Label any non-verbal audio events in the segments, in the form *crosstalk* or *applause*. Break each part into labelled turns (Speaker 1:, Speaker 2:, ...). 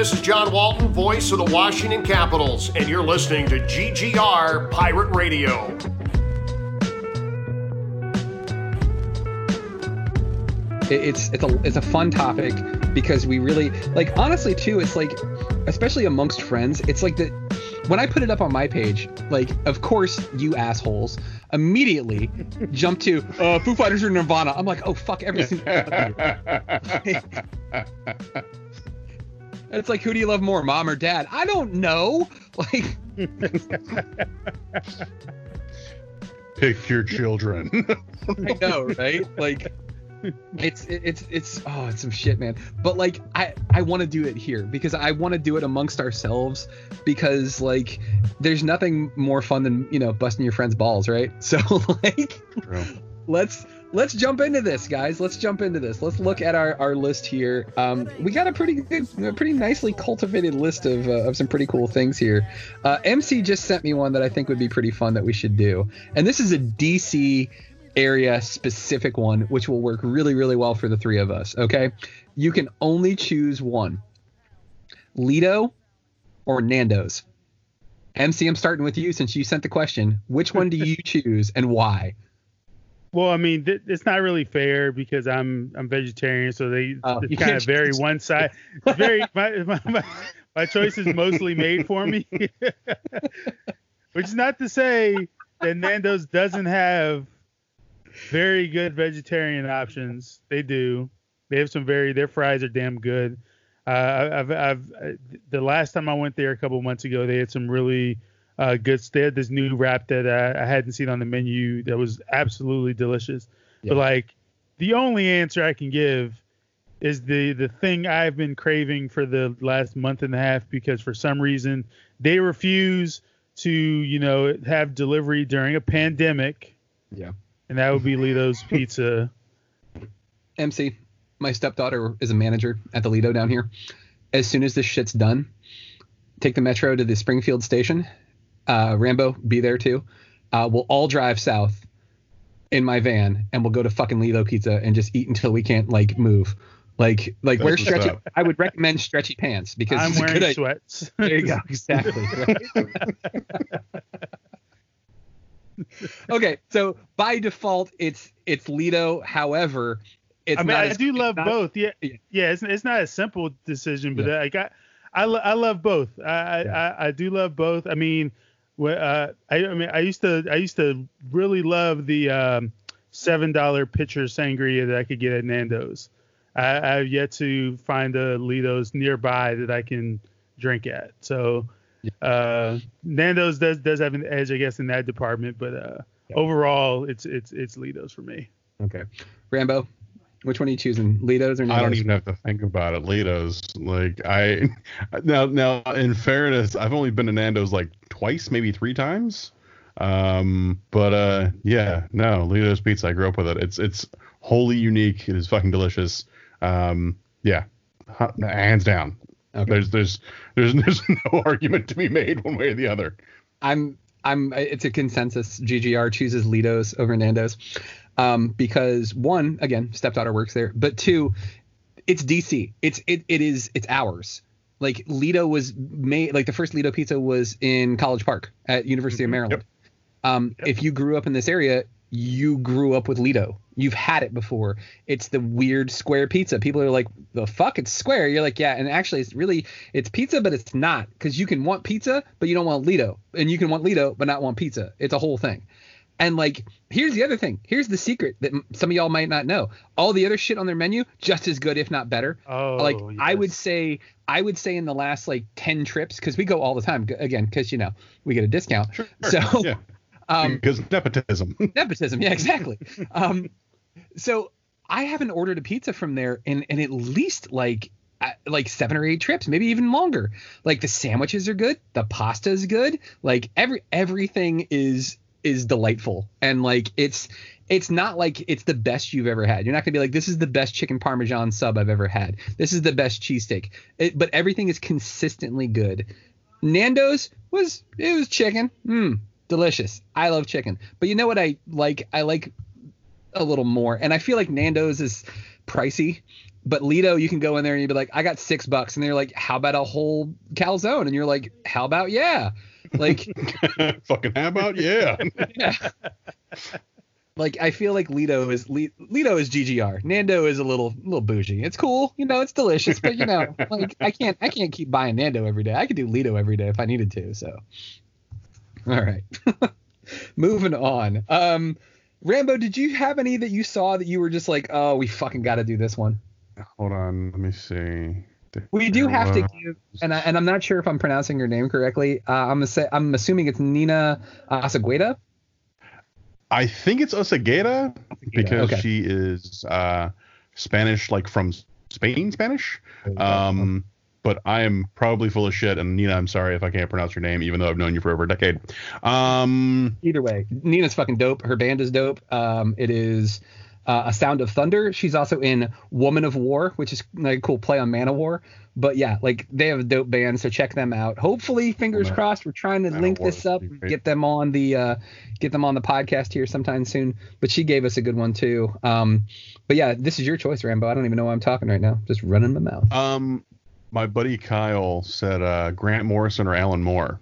Speaker 1: Hi, this is John Walton, voice of the Washington Capitals, and you're listening to GGR Pirate Radio.
Speaker 2: it's it's a it's a fun topic because we really like honestly too it's like especially amongst friends it's like the when I put it up on my page like of course you assholes immediately jump to uh, Foo Fighters or Nirvana I'm like oh fuck *laughs* everything it's like who do you love more mom or dad? I don't know. *laughs* Like
Speaker 3: pick your children. *laughs*
Speaker 2: I know right? Like it's it's it's oh it's some shit man. But like i i want to do it here because i want to do it amongst ourselves because like there's nothing more fun than you know busting your friend's balls right? *laughs* So like True. let's let's jump into this guys let's jump into this let's look at our, our list here um, we got a pretty good a pretty nicely cultivated list of, uh, of some pretty cool things here uh, mc just sent me one that i think would be pretty fun that we should do and this is a dc area specific one, which will work really, really well for the three of us. Okay. You can only choose one Lido or Nando's. MC, I'm starting with you since you sent the question. Which one do you *laughs* choose and why?
Speaker 4: Well, I mean, th- it's not really fair because I'm I'm vegetarian, so they uh, it's kind of very one side. *laughs* very my, my, my, my choice is mostly made for me, *laughs* which is not to say that Nando's doesn't have very good vegetarian options. They do. They have some very. Their fries are damn good. Uh, I've, I've, the last time I went there a couple months ago, they had some really uh, good. They had this new wrap that I, I hadn't seen on the menu that was absolutely delicious. Yeah. But like, the only answer I can give is the the thing I've been craving for the last month and a half because for some reason they refuse to you know have delivery during a pandemic.
Speaker 2: Yeah
Speaker 4: and that would be Lido's *laughs* Pizza.
Speaker 2: MC, my stepdaughter is a manager at the Lido down here. As soon as this shit's done, take the metro to the Springfield station. Uh, Rambo, be there too. Uh, we'll all drive south in my van, and we'll go to fucking Lido Pizza and just eat until we can't like move. Like like That's wear stretchy. Up. I would recommend stretchy pants because
Speaker 4: I'm wearing sweats. *laughs*
Speaker 2: There you go. Exactly. *laughs* okay, so by default, it's it's Lido. However, it's
Speaker 4: I mean, I do love not, both. Yeah, yeah. It's, it's not a simple decision, but yeah. like I, I, I love both. I, yeah. I, I do love both. I mean, uh, I, I mean, I used to I used to really love the um, seven dollar pitcher sangria that I could get at Nando's. I, I've yet to find a Lido's nearby that I can drink at. So uh, Nando's does does have an edge, I guess, in that department, but uh, yeah. overall, it's it's it's Lido's for me.
Speaker 2: Okay, Rambo, which one are you choosing, Lido's or Nando's?
Speaker 3: I don't even have to think about it. Lido's, like I *laughs* now now in fairness, I've only been to Nando's like twice, maybe three times. Um, but uh, yeah, no, Lido's pizza. I grew up with it. It's it's wholly unique. It is fucking delicious. Um, yeah, hands down. Okay. There's there's there's *laughs* there's no argument to be made one way or the other.
Speaker 2: I'm I'm it's a consensus. GGR chooses Lido's over Nando's. Um, because one, again, stepdaughter works there, but two, it's DC. It's it it is it's ours. Like Lido was made like the first Lido pizza was in College Park at University mm-hmm. of Maryland. Yep. Um, yep. if you grew up in this area, you grew up with Lido. You've had it before. It's the weird square pizza. People are like, the fuck, it's square. You're like, yeah, and actually, it's really it's pizza, but it's not because you can want pizza, but you don't want Lido, and you can want Lido, but not want pizza. It's a whole thing. And like, here's the other thing. Here's the secret that some of y'all might not know. All the other shit on their menu just as good, if not better.
Speaker 4: Oh,
Speaker 2: like
Speaker 4: yes.
Speaker 2: I would say, I would say in the last like ten trips, because we go all the time. Again, because you know we get a discount. Sure, so. Yeah
Speaker 3: um, because nepotism. *laughs*
Speaker 2: nepotism, yeah, exactly. um, so I haven't ordered a pizza from there in, in at least like uh, like seven or eight trips, maybe even longer. Like the sandwiches are good, the pasta is good, like every everything is is delightful, and like it's it's not like it's the best you've ever had. You're not gonna be like, this is the best chicken parmesan sub I've ever had. This is the best cheesesteak. But everything is consistently good. Nando's was it was chicken. Hmm delicious. I love chicken. But you know what I like? I like a little more. And I feel like Nando's is pricey. But Lido, you can go in there and you'd be like, I got six bucks, and they're like, How about a whole calzone? And you're like, How about yeah? Like, *laughs*
Speaker 3: fucking how about yeah? *laughs* yeah.
Speaker 2: Like I feel like Lido is Lido is GGR. Nando is a little little bougie. It's cool, you know, it's delicious, but you know, *laughs* like I can't I can't keep buying Nando every day. I could do Lido every day if I needed to. So, all right, moving on. Um, Rambo, did you have any that you saw that you were just like, oh, we fucking got to do this one?
Speaker 3: Hold on, let me see.
Speaker 2: We do have to give, and I, and I'm not sure if I'm pronouncing your name correctly. Uh, I'm say, I'm assuming it's Nina Asagueda.
Speaker 3: I think it's Osegueda because okay. she is uh, Spanish, like from Spain, Spanish. Um, but I am probably full of shit. And Nina, I'm sorry if I can't pronounce your name, even though I've known you for over a decade. Um,
Speaker 2: Either way, Nina's fucking dope. Her band is dope. Um, it is uh, A Sound of Thunder. She's also in Woman of War, which is like a cool play on Manowar. But yeah, like they have a dope band, so check them out. Hopefully, fingers Man, crossed, we're trying to link this up, get them on the uh, get them on the podcast here sometime soon. But she gave us a good one too. Um, but yeah, this is your choice, Rambo. I don't even know why I'm talking right now. Just running my mouth.
Speaker 3: Um, my buddy Kyle said uh, Grant Morrison or Alan Moore.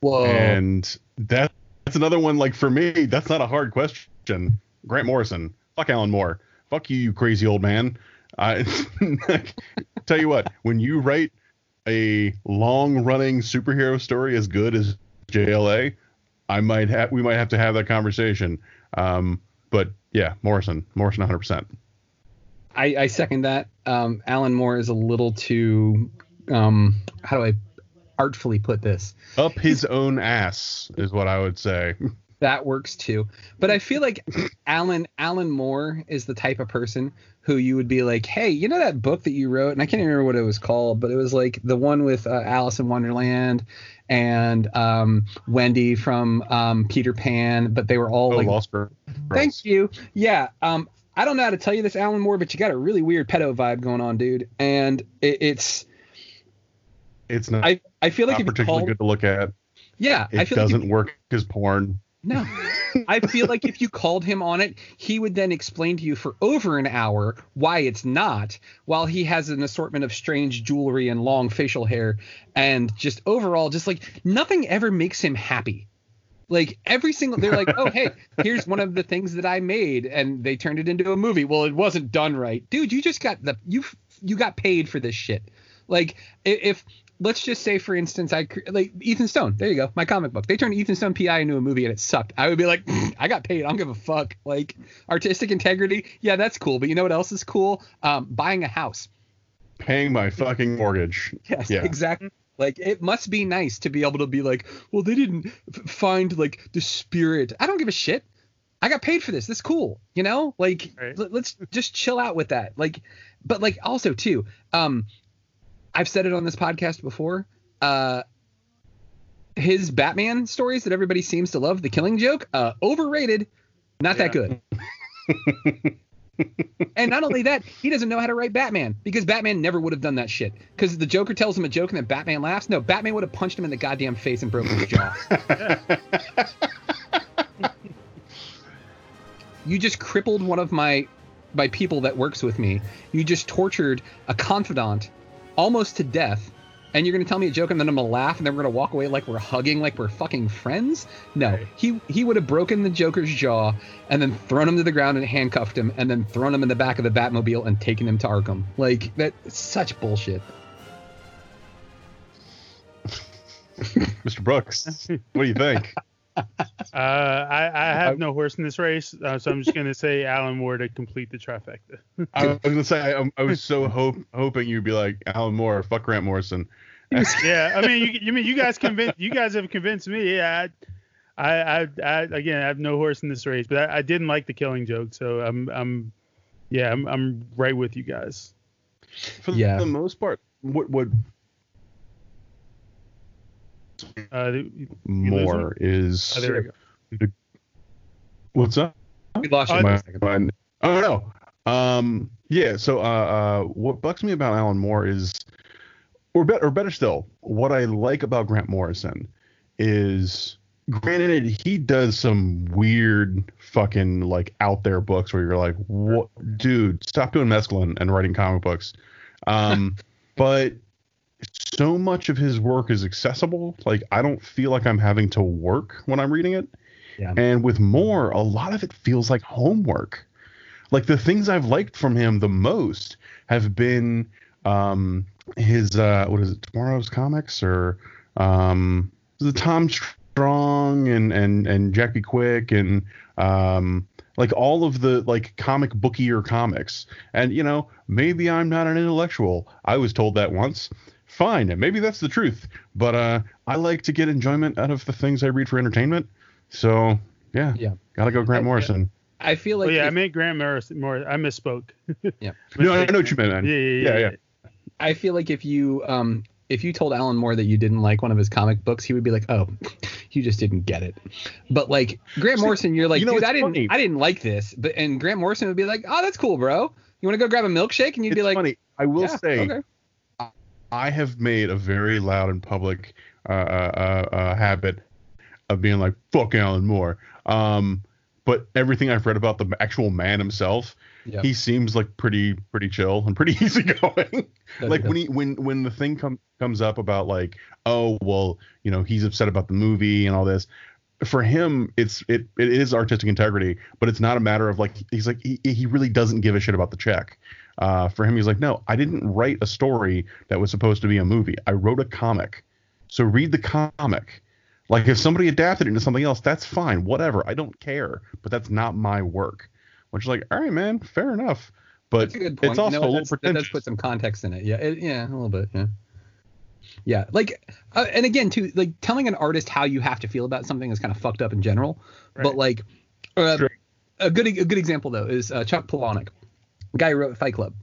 Speaker 2: Whoa.
Speaker 3: And that that's another one. Like for me, that's not a hard question. Grant Morrison. Fuck Alan Moore. Fuck you, you crazy old man. I *laughs* tell you what, when you write a long-running superhero story as good as JLA, I might have we might have to have that conversation. Um, but yeah, Morrison, Morrison, 100. percent
Speaker 2: I, I second that. Um, Alan Moore is a little too um, how do I artfully put this?
Speaker 3: Up his own ass is what I would say. *laughs*
Speaker 2: that works too. But I feel like *clears throat* Alan Alan Moore is the type of person who you would be like, hey, you know that book that you wrote, and I can't remember what it was called, but it was like the one with uh, Alice in Wonderland and um, Wendy from um, Peter Pan, but they were all oh, like,
Speaker 3: Lost Girls.
Speaker 2: Thank you. Yeah. Um, I don't know how to tell you this, Alan Moore, but you got a really weird pedo vibe going on, dude, and it, it's.
Speaker 3: It's not.
Speaker 2: I, I feel like
Speaker 3: not particularly called, good to look at.
Speaker 2: Yeah,
Speaker 3: it doesn't like work as porn.
Speaker 2: No. I feel like if you called him on it, he would then explain to you for over an hour why it's not, while he has an assortment of strange jewelry and long facial hair and just overall just like nothing ever makes him happy. Like every single they're like, "Oh, hey, here's one of the things that I made and they turned it into a movie." Well, it wasn't done right. Dude, you just got the you you got paid for this shit. Like if let's just say for instance i like ethan stone. There you go. My comic book. They turned ethan stone pi into a movie and it sucked. I would be like i got paid. I don't give a fuck. Like artistic integrity? Yeah that's cool. But you know what else is cool? Um, buying a house.
Speaker 3: Paying my fucking mortgage.
Speaker 2: Yes yeah. exactly. Like it must be nice to be able to be like well they didn't f- find like the spirit. I don't give a shit. I got paid for this. This is cool, you know. Like, right. l- let's just chill out with that. Like, but like also too, um, I've said it on this podcast before. Uh, his Batman stories that everybody seems to love, The Killing Joke, uh, overrated, not yeah. that good. *laughs* and not only that, he doesn't know how to write Batman because Batman never would have done that shit. Because the Joker tells him a joke and then Batman laughs. No, Batman would have punched him in the goddamn face and broken his jaw. *laughs* you just crippled one of my my people that works with me. You just tortured a confidant almost to death and you're gonna tell me a joke and then I'm gonna laugh and then we're gonna walk away like we're hugging like we're fucking friends? No, he he would have broken the Joker's jaw and then thrown him to the ground and handcuffed him and then thrown him in the back of the Batmobile and taken him to Arkham. Like that's such bullshit. *laughs*
Speaker 3: Mr. Brooks, what do you think? *laughs*
Speaker 4: Uh, I, *laughs* I have no horse in this race, uh, so I'm just gonna say Alan Moore to complete the trifecta.
Speaker 3: I was gonna say I, I was so hope, hoping you'd be like Alan Moore, fuck Grant Morrison. *laughs*
Speaker 4: yeah, I mean, you, you mean you guys convinced you guys have convinced me. Yeah, I, I, I, again, I have no horse in this race, but I, I didn't like the killing joke, so I'm, I'm, yeah, I'm, I'm right with you guys.
Speaker 3: For yeah. the most part, what, what uh, more is.
Speaker 4: Oh, there we go.
Speaker 3: What's up?
Speaker 2: We lost you. My,
Speaker 3: my, oh no. Um. Yeah. So, uh, uh, what bugs me about Alan Moore is, or better, or better still, what I like about Grant Morrison is granted, he does some weird fucking like out there books where you're like, what, dude, stop doing mescaline and writing comic books. Um, *laughs* but so much of his work is accessible. Like I don't feel like I'm having to work when I'm reading it. Yeah. And with Moore, a lot of it feels like homework. Like the things I've liked from him the most have been um, his uh, what is it, Tomorrow's Comics or um, the Tom Strong and and and Jack B. Quick and um, like all of the like comic bookier comics. And you know, maybe I'm not an intellectual. I was told that once. Fine, and maybe that's the truth. But uh, I like to get enjoyment out of the things I read for entertainment. So yeah, yeah, gotta go Grant Morrison.
Speaker 2: I feel like
Speaker 4: oh, yeah, if, I meant Grant Morrison. More, I misspoke. *laughs*
Speaker 3: yeah, no, I know what you meant, man. Yeah, yeah, yeah. yeah, yeah.
Speaker 2: I feel like if you um if you told Alan Moore that you didn't like one of his comic books, he would be like, "Oh, *laughs* you just didn't get it." But like Grant Morrison, you're like, you know, "Dude, I didn't, funny. I didn't like this." But and Grant Morrison would be like, "Oh, that's cool, bro. You want to go grab a milkshake?" And you'd
Speaker 3: it's
Speaker 2: be like,
Speaker 3: "Funny." I will yeah, say, okay. I have made a very loud and public uh, uh, uh, uh, habit of being like, "Fuck Alan Moore." Um, but everything I've read about the actual man himself, yep. he seems like pretty pretty chill and pretty *laughs* easygoing. like when he when when the thing comes comes up about like, oh well, you know, he's upset about the movie and all this. For him, it's it it is artistic integrity, but it's not a matter of like he's like he, he really doesn't give a shit about the check. Uh, for him, he's like, no, I didn't write a story that was supposed to be a movie. I wrote a comic. So read the comic like if somebody adapted it into something else, that's fine, whatever. I don't care, but that's not my work. Which is like, all right, man, fair enough. But it's also you know, a little pretentious. That does
Speaker 2: put some context in it. Yeah, it, yeah, a little bit. Yeah. Yeah, like, uh, and again, too, like telling an artist how you have to feel about something is kind of fucked up in general. Right. But like, uh, a good a good example though is uh, Chuck Palahniuk, guy who wrote Fight Club.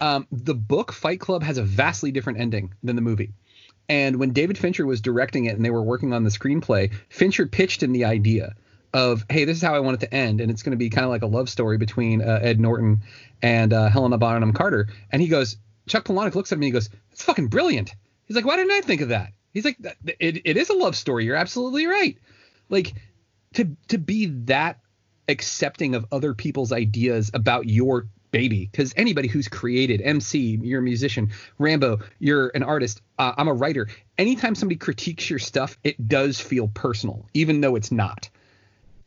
Speaker 2: Um, the book Fight Club has a vastly different ending than the movie. And when David Fincher was directing it and they were working on the screenplay, Fincher pitched him the idea of, hey, this is how I want it to end, and it's going to be kind of like a love story between uh, Ed Norton and uh, Helena Bonham Carter. And he goes, Chuck Palahniuk looks at me and he goes, "It's fucking brilliant." He's like, "Why didn't I think of that?" He's like, "It, it is a love story. You're absolutely right." Like to to be that accepting of other people's ideas about your baby because anybody who's created mc you're a musician rambo you're an artist uh, i'm a writer anytime somebody critiques your stuff it does feel personal even though it's not.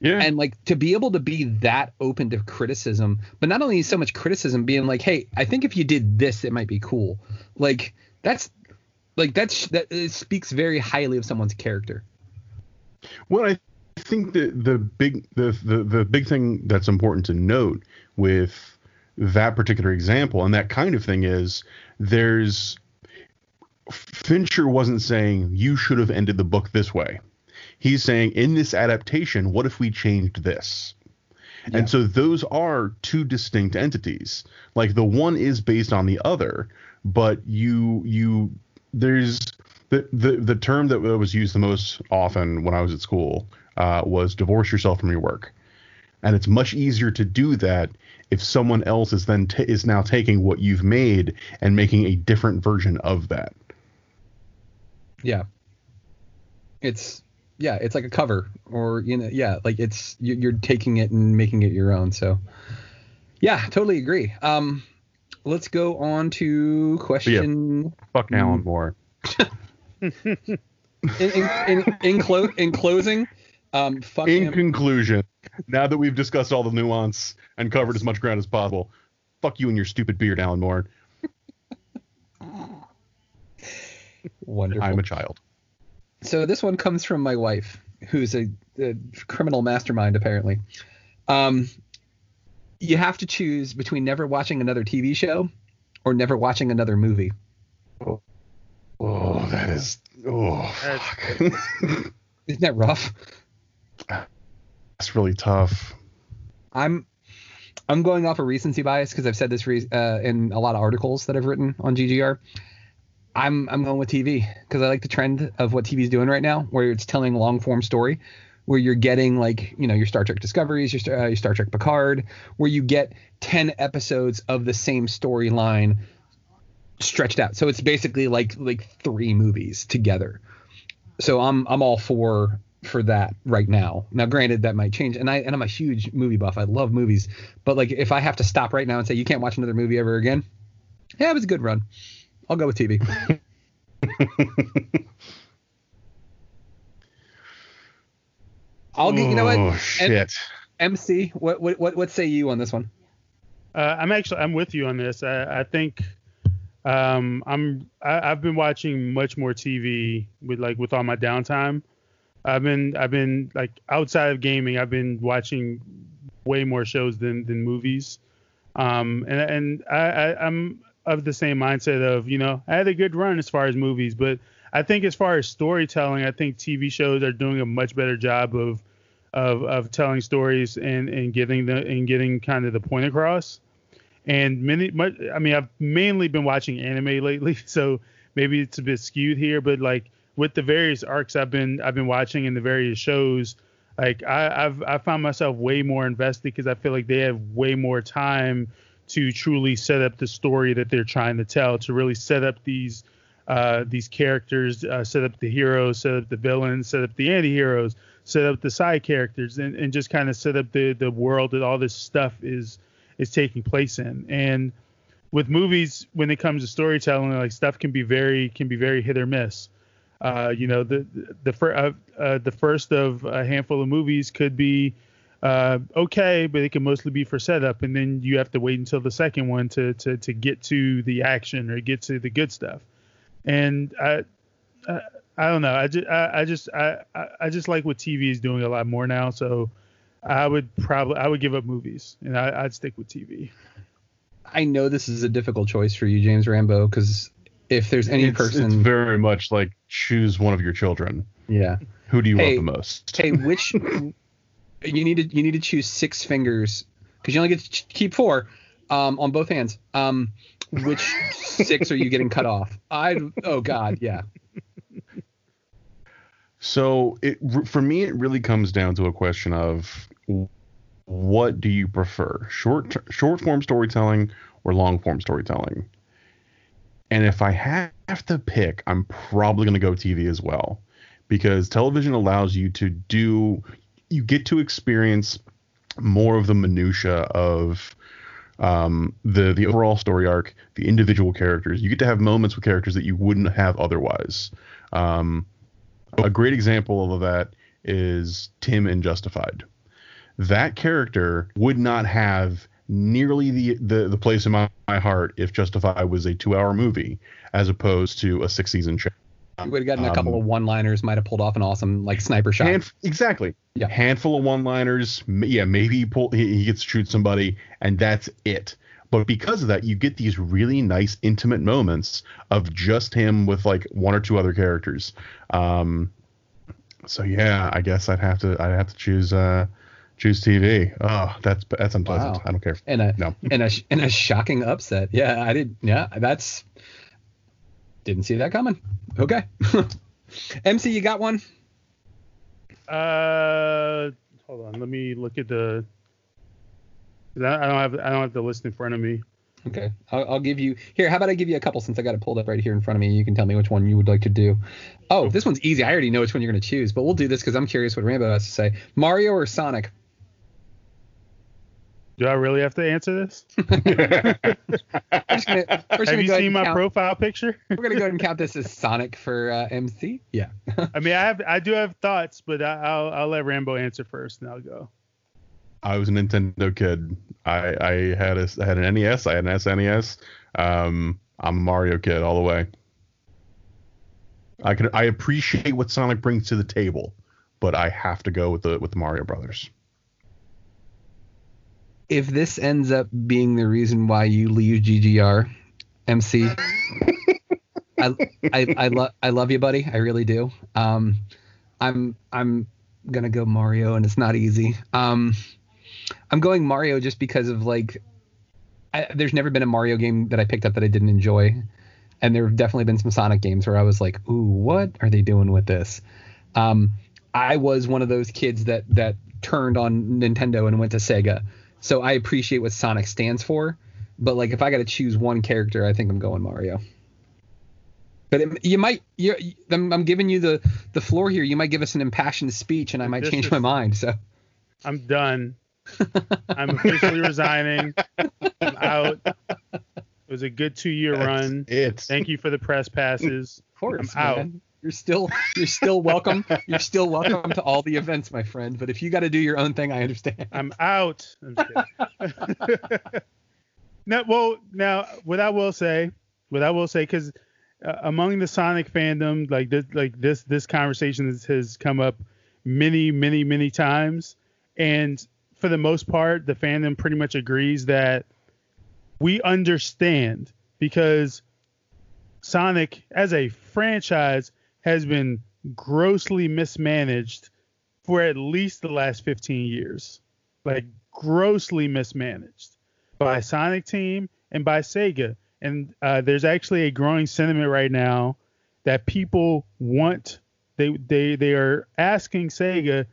Speaker 2: Yeah. And like to be able to be that open to criticism but not only so much criticism being like hey i think if you did this it might be cool. Like that's like that's that speaks very highly of someone's character.
Speaker 3: Well i think that the big the, the the big thing that's important to note with that particular example and that kind of thing is there's Fincher wasn't saying you should have ended the book this way. He's saying in this adaptation, what if we changed this? Yeah. And so those are two distinct entities. Like the one is based on the other, but you you there's the the the term that was used the most often when I was at school uh, was divorce yourself from your work, and it's much easier to do that if someone else is then t- is now taking what you've made and making a different version of that.
Speaker 2: Yeah. It's yeah, it's like a cover or you know, yeah, like it's you're taking it and making it your own. So yeah, totally agree. Um, let's go on to question. Yeah,
Speaker 3: fuck Alan Moore. *laughs*
Speaker 2: in in, in, in, clo- in closing, um,
Speaker 3: in him. conclusion, now that we've discussed all the nuance and covered as much ground as possible, fuck you and your stupid beard, Alan Moore. *laughs*
Speaker 2: Wonderful.
Speaker 3: I'm a child.
Speaker 2: So this one comes from my wife, who's a, a criminal mastermind apparently. Um, you have to choose between never watching another TV show or never watching another movie.
Speaker 3: Oh, oh that is oh. *laughs*
Speaker 2: Isn't that rough?
Speaker 3: That's really tough.
Speaker 2: I'm I'm going off a of recency bias because I've said this re- uh, in a lot of articles that I've written on GGR. I'm I'm going with TV because I like the trend of what TV's doing right now, where it's telling long form story, where you're getting like you know your Star Trek Discoveries, your, uh, your Star Trek Picard, where you get ten episodes of the same storyline stretched out. So it's basically like like three movies together. So I'm I'm all for for that right now. Now, granted, that might change, and I and I'm a huge movie buff. I love movies, but like if I have to stop right now and say you can't watch another movie ever again, yeah, it was a good run. I'll go with TV. *laughs* I'll get you know what?
Speaker 3: Oh shit.
Speaker 2: MC, what what what what say you on this one?
Speaker 4: Uh, I'm actually I'm with you on this. I, I think um, I'm I, I've been watching much more TV with like with all my downtime. I've been I've been like outside of gaming. I've been watching way more shows than than movies. Um, and and I, I I'm of the same mindset of you know I had a good run as far as movies, but I think as far as storytelling, I think TV shows are doing a much better job of of of telling stories and and getting the and getting kind of the point across. And many, much, I mean, I've mainly been watching anime lately, *laughs* so maybe it's a bit skewed here, but like with the various arcs I've been I've been watching in the various shows, like I, I've I found myself way more invested because I feel like they have way more time to truly set up the story that they're trying to tell, to really set up these uh, these characters, uh, set up the heroes, set up the villains, set up the anti-heroes, set up the side characters, and, and just kind of set up the the world that all this stuff is is taking place in. And with movies, when it comes to storytelling, like stuff can be very can be very hit or miss. Uh, you know, the the, fir- uh, uh, the first of a handful of movies could be uh, okay, but it can mostly be for setup, and then you have to wait until the second one to to to get to the action or get to the good stuff and I, I, I don't know. I just, I, I just, I, I just like what TV is doing a lot more now. So I would probably, I would give up movies, and I, would stick with TV.
Speaker 2: I know this is a difficult choice for you, James Rambo, because if there's any
Speaker 3: it's,
Speaker 2: person,
Speaker 3: it's very much like choose one of your children.
Speaker 2: Yeah.
Speaker 3: Who do you
Speaker 2: hey,
Speaker 3: love the most? *laughs*
Speaker 2: hey, which *laughs* you need to you need to choose six fingers because you only get to keep four um, on both hands. Um, which *laughs* six are you getting cut off? I oh god, yeah.
Speaker 3: So it for me it really comes down to a question of what do you prefer? Short short form storytelling or long form storytelling? And if I have to pick, I'm probably going to go TV as well because television allows you to do you get to experience more of the minutia of um, the the overall story arc, the individual characters. You get to have moments with characters that you wouldn't have otherwise. Um, a great example of that is Tim in Justified. That character would not have nearly the, the, the place in my, my heart if Justified was a two hour movie as opposed to a six season show.
Speaker 2: You would have gotten a couple um, of one-liners, might have pulled off an awesome like sniper shot.
Speaker 3: Hand, exactly. Yeah. Handful of one-liners. Yeah, maybe he pull he, he gets to shoot somebody, and that's it. But because of that, you get these really nice intimate moments of just him with like one or two other characters. Um, so yeah, I guess I'd have to I'd have to choose uh choose TV. Oh, that's that's unpleasant. Wow. I don't care.
Speaker 2: And a
Speaker 3: no.
Speaker 2: and a and a shocking upset. Yeah, I did. Yeah, that's didn't see that coming. Okay. *laughs* MC, you got one?
Speaker 4: Uh, hold on. Let me look at the. I don't have I don't have the list in front of me.
Speaker 2: Okay, I'll, I'll, give you here. How about I give you a couple since I got it pulled up right here in front of me. You can tell me which one you would like to do. Oh, this one's easy. I already know which one you're going to choose, but we'll do this because I'm curious what Rambo has to say. Mario or Sonic?
Speaker 4: Do I really have to answer this? *laughs* gonna, *laughs* have you seen my count, profile picture?
Speaker 2: we're gonna go ahead and count this as Sonic for uh, MC. Yeah. *laughs*
Speaker 4: I mean, I have, I do have thoughts, but I, will I'll let Rambo answer first, and I'll go.
Speaker 3: I was a Nintendo kid. I, I had a, I had an NES. I had an SNES. Um, I'm a Mario kid all the way. I can, I appreciate what Sonic brings to the table, but I have to go with the with the Mario Brothers
Speaker 2: if this ends up being the reason why you leave GGR, MC, I I I, I love you, buddy. I really do. Um, I'm I'm gonna go Mario, and it's not easy. Um, I'm going Mario just because of like, I, there's never been a Mario game that I picked up that I didn't enjoy, and there have definitely been some Sonic games where I was like, ooh, what are they doing with this? Um, I was one of those kids that that turned on Nintendo and went to Sega so I appreciate what Sonic stands for, but like if I got to choose one character, I think I'm going Mario. But it, you might, you I'm, I'm, giving you the the floor here. You might give us an impassioned speech, and I might this change is, my mind. So
Speaker 4: I'm done. *laughs* I'm officially resigning. I'm out. It was a good two year run.
Speaker 3: It.
Speaker 4: Thank you for the press passes.
Speaker 2: Of course, I'm man. out. You're still you're still welcome. you're still welcome to all the events, my friend. But if you got to do your own thing, I understand.
Speaker 4: I'm out. I'm *laughs* now, well, now what I will say, what I will say, because uh, among the Sonic fandom, like this, like this, this conversation has, has come up many, many, many times, and for the most part, the fandom pretty much agrees that we understand because Sonic as a franchise has been grossly mismanaged for at least the last 15 years. Like grossly mismanaged by Sonic Team and by Sega. And uh, there's actually a growing sentiment right now that people want they they they are asking Sega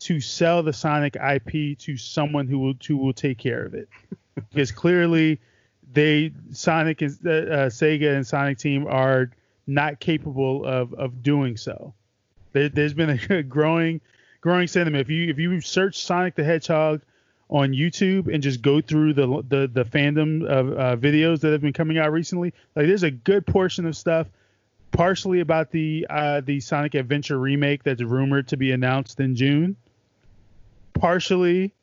Speaker 4: to sell the Sonic IP to someone who will who will take care of it *laughs* because clearly they Sonic is uh, uh, Sega and Sonic Team are not capable of of doing so. There, has been a *laughs* growing growing sentiment. If you if you search Sonic the Hedgehog on YouTube and just go through the the, the fandom of uh, videos that have been coming out recently, like there's a good portion of stuff, partially about the uh, the Sonic Adventure remake that's rumored to be announced in June. Partially,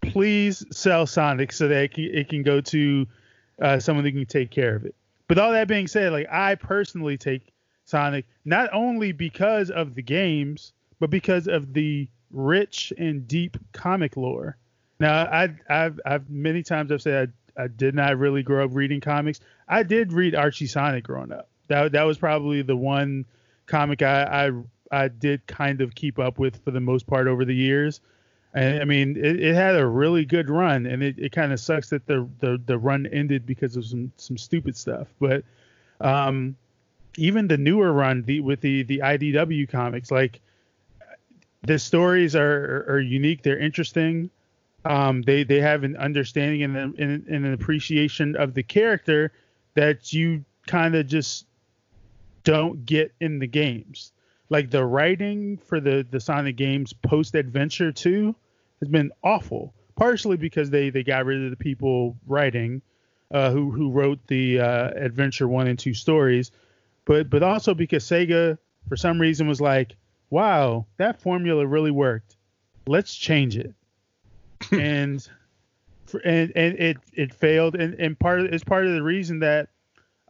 Speaker 4: please sell Sonic so that it can, it can go to uh, someone who can take care of it. But all that being said, like I personally take Sonic not only because of the games, but because of the rich and deep comic lore. Now, I, I've, I've many times I've said I, I did not really grow up reading comics. I did read Archie Sonic growing up. That that was probably the one comic I, I I did kind of keep up with for the most part over the years. I mean, it, it had a really good run, and it, it kind of sucks that the, the the run ended because of some some stupid stuff. But um, even the newer run the, with the the IDW comics, like the stories are are unique. They're interesting. Um, they they have an understanding and, and, and an appreciation of the character that you kind of just don't get in the games. Like the writing for the the Sonic games post Adventure 2 has been awful. Partially because they they got rid of the people writing, uh, who who wrote the uh, Adventure one and two stories, but but also because Sega for some reason was like, wow, that formula really worked. Let's change it, *laughs* and and and it it failed, and and part of it's part of the reason that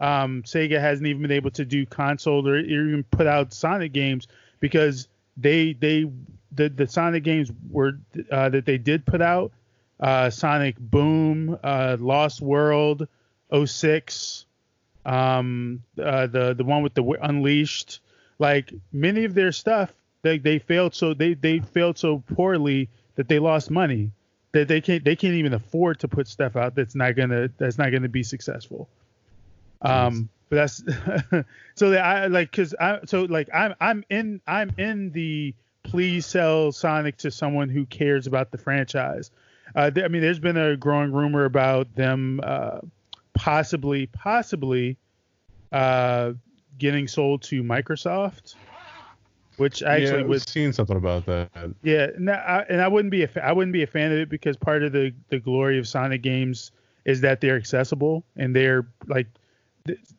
Speaker 4: um, Sega hasn't even been able to do console or even put out Sonic games because they they the the Sonic games were uh, that they did put out uh, Sonic Boom, uh, Lost World, 06, um, uh, the the one with the Unleashed, like many of their stuff they they failed so they they failed so poorly that they lost money that they can't they can't even afford to put stuff out that's not gonna that's not gonna be successful. Um, but that's *laughs* so that I like because I so like I'm I'm in I'm in the please sell Sonic to someone who cares about the franchise. Uh, th- I mean, there's been a growing rumor about them uh, possibly, possibly uh, getting sold to Microsoft, which I actually yeah, was
Speaker 3: seen something about that.
Speaker 4: Yeah, and I, and I wouldn't be a fa- I wouldn't be a fan of it because part of the the glory of Sonic games is that they're accessible and they're like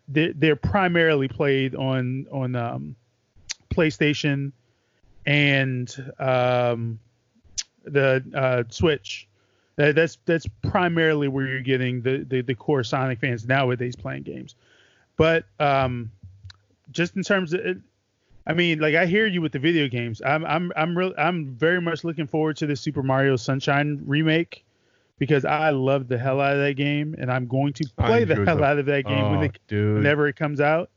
Speaker 4: they're, primarily played on on um, PlayStation and um, the uh, Switch. That, that's that's primarily where you're getting the, the, the core Sonic fans nowadays playing games. But um, just in terms of, it, I mean, like I hear you with the video games. I'm I'm I'm real I'm very much looking forward to the Super Mario Sunshine remake because I love the hell out of that game, and I'm going to play the hell the, out of that game oh, when it, whenever it comes out.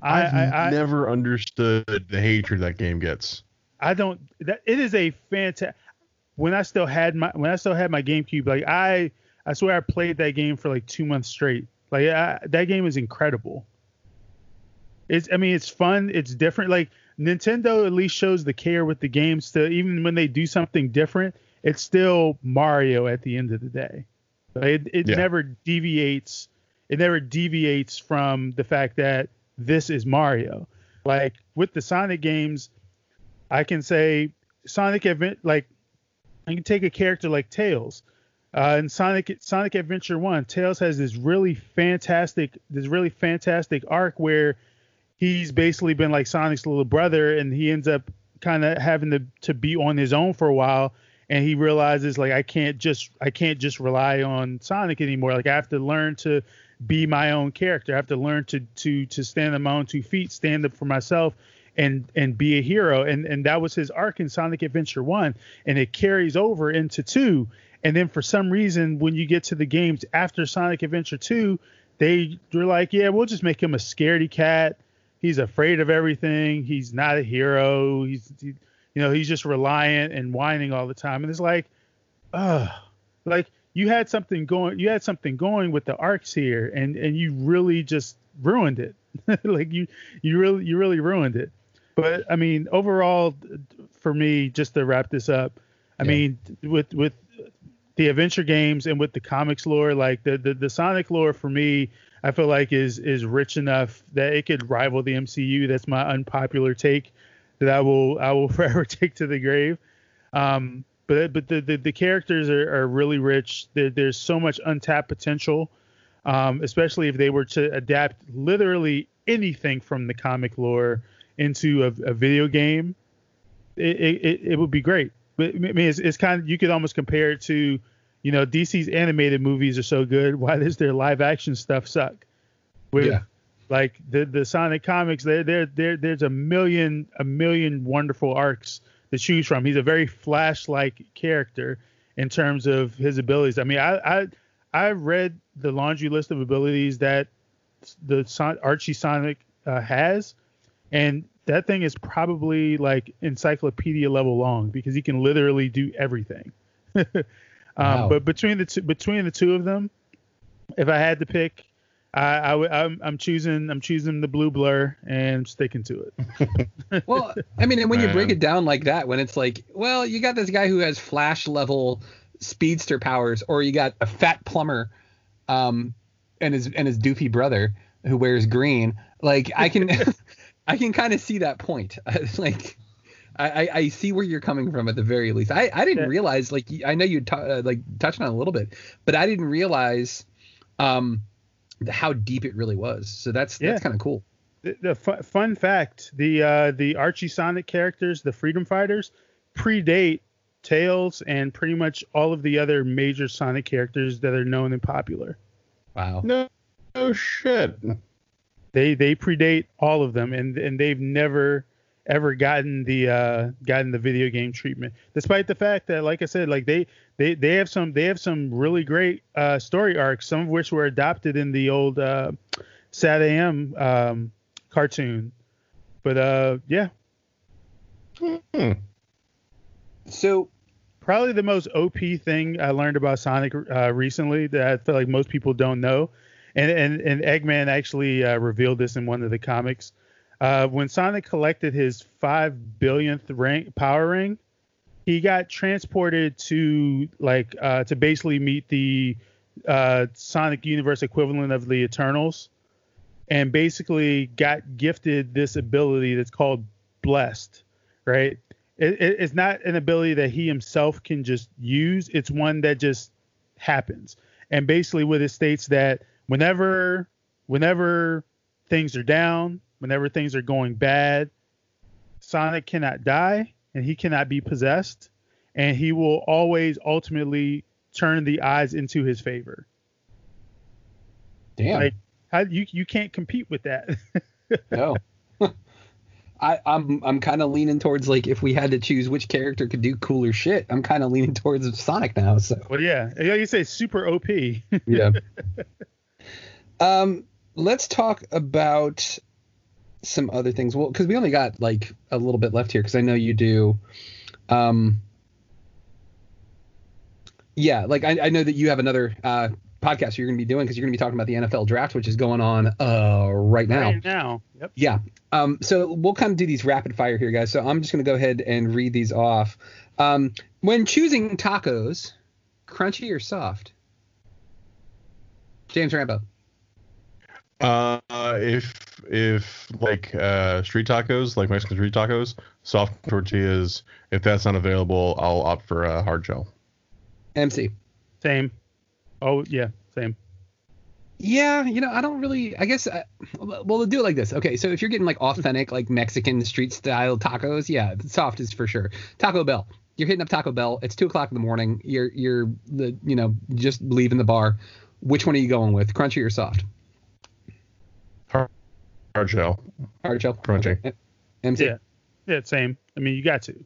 Speaker 3: I've I, I, never understood the hatred that game gets.
Speaker 4: I don't. That it is a fantastic. When I still had my when I still had my GameCube, like I I swear I played that game for like two months straight. Like I, that game is incredible. It's I mean it's fun. It's different. Like Nintendo at least shows the care with the games. To even when they do something different, it's still Mario at the end of the day. It it yeah. never deviates. It never deviates from the fact that this is Mario. Like with the Sonic games, I can say Sonic event like I can take a character like Tails. Uh, in Sonic Sonic Adventure One, Tails has this really fantastic this really fantastic arc where he's basically been like Sonic's little brother, and he ends up kind of having to to be on his own for a while, and he realizes like I can't just I can't just rely on Sonic anymore. Like I have to learn to be my own character. I have to learn to to to stand on my own two feet, stand up for myself, and and be a hero. And and that was his arc in Sonic Adventure One, and it carries over into two. And then for some reason, when you get to the games after Sonic Adventure Two, they were like, yeah, we'll just make him a scaredy cat. He's afraid of everything. He's not a hero. He's he, you know he's just reliant and whining all the time. And it's like, uh, like you had something going you had something going with the arcs here and and you really just ruined it. *laughs* Like you you really you really ruined it. But i mean overall for me just to wrap this up i yeah. mean with with the adventure games and with the comics lore like the, the the sonic lore for me i feel like is is rich enough that it could rival the mcu that's my unpopular take that i will i will *laughs* forever take to the grave um but but the the, the characters are, are really rich. There, there's so much untapped potential, um, especially if they were to adapt literally anything from the comic lore into a, a video game. It, it, it would be great. But I mean, it's, it's kind of you could almost compare it to, you know, DC's animated movies are so good. *laughs* Why does their live action stuff suck? With, yeah. Like the the Sonic comics, there there there there's a million a million wonderful arcs to choose from. He's a very Flash-like character in terms of his abilities. I mean, I I I read the laundry list of abilities that the Son- Archie Sonic uh, has, and that thing is probably like encyclopedia level long because he can literally do everything. *laughs* um, wow. But between the two, between the two of them, if I had to pick, I, I I'm, I'm choosing I'm choosing the blue blur and sticking to
Speaker 2: it. *laughs* well, I mean, and when you break it down like that, when it's like, well, you got this guy who has flash level speedster powers, or you got a fat plumber, um, and his and his doofy brother who wears green. Like I can *laughs* I can kind of see that point. *laughs* like I, I see where you're coming from at the very least. I, I didn't yeah. realize like I know you t- uh, like touched on it a little bit, but I didn't realize um how deep it really was. So that's yeah. that's kind of cool.
Speaker 4: The, the fu- fun fact: the uh, the Archie Sonic characters, the Freedom Fighters, predate Tails and pretty much all of the other major Sonic characters that are known and popular.
Speaker 2: Wow.
Speaker 3: No, no shit.
Speaker 4: They they predate all of them, and and they've never ever gotten the uh, gotten the video game treatment, despite the fact that, like I said, like they they they have some they have some really great uh, story arcs, some of which were adopted in the old uh, SatAM um, cartoon. But uh, yeah.
Speaker 2: Hmm. So
Speaker 4: probably the most OP thing I learned about Sonic uh, recently that I feel like most people don't know, and and and Eggman actually uh, revealed this in one of the comics. Uh, when Sonic collected his five billionth ring, power ring, he got transported to like uh, to basically meet the uh, Sonic Universe equivalent of the Eternals, and basically got gifted this ability that's called Blessed. Right? It, it, it's not an ability that he himself can just use. It's one that just happens. And basically, what it states that whenever whenever things are down, whenever things are going bad, Sonic cannot die and he cannot be possessed, and he will always ultimately turn the eyes into his favor.
Speaker 2: Damn. Like
Speaker 4: how you you can't compete with that. *laughs*
Speaker 2: no. *laughs* I, I'm I'm kind of leaning towards like if we had to choose which character could do cooler shit, I'm kind of leaning towards Sonic now. So.
Speaker 4: Well, yeah, like you say, super OP.
Speaker 2: yeah. *laughs* Um, let's talk about some other things. Well, because we only got like a little bit left here, because I know you do. Um, yeah, like I, I know that you have another uh, podcast you're going to be doing because you're going to be talking about the NFL draft, which is going on uh, right now.
Speaker 4: Right now. Yep.
Speaker 2: Yeah. Um, so we'll kind of do these rapid fire here, guys. So I'm just going to go ahead and read these off. Um, when choosing tacos, crunchy or soft? James Rambo.
Speaker 3: Uh, if if like uh, street tacos, like Mexican street tacos, soft tortillas, if that's not available, I'll opt for a hard shell.
Speaker 2: MC.
Speaker 4: Same. Oh yeah, same.
Speaker 2: Yeah, you know, I don't really. I guess. Uh, well, we'll do it like this. Okay, so if you're getting like authentic, like Mexican street style tacos, yeah, soft is for sure. Taco Bell. You're hitting up Taco Bell. It's two o'clock in the morning. You're you're the you know just leaving the bar. Which one are you going with, crunchy or soft?
Speaker 3: Hard, hard shell.
Speaker 2: Hard shell.
Speaker 3: Crunchy. *laughs*
Speaker 2: Okay. MC.
Speaker 4: Yeah. Yeah, same. I mean, you got to.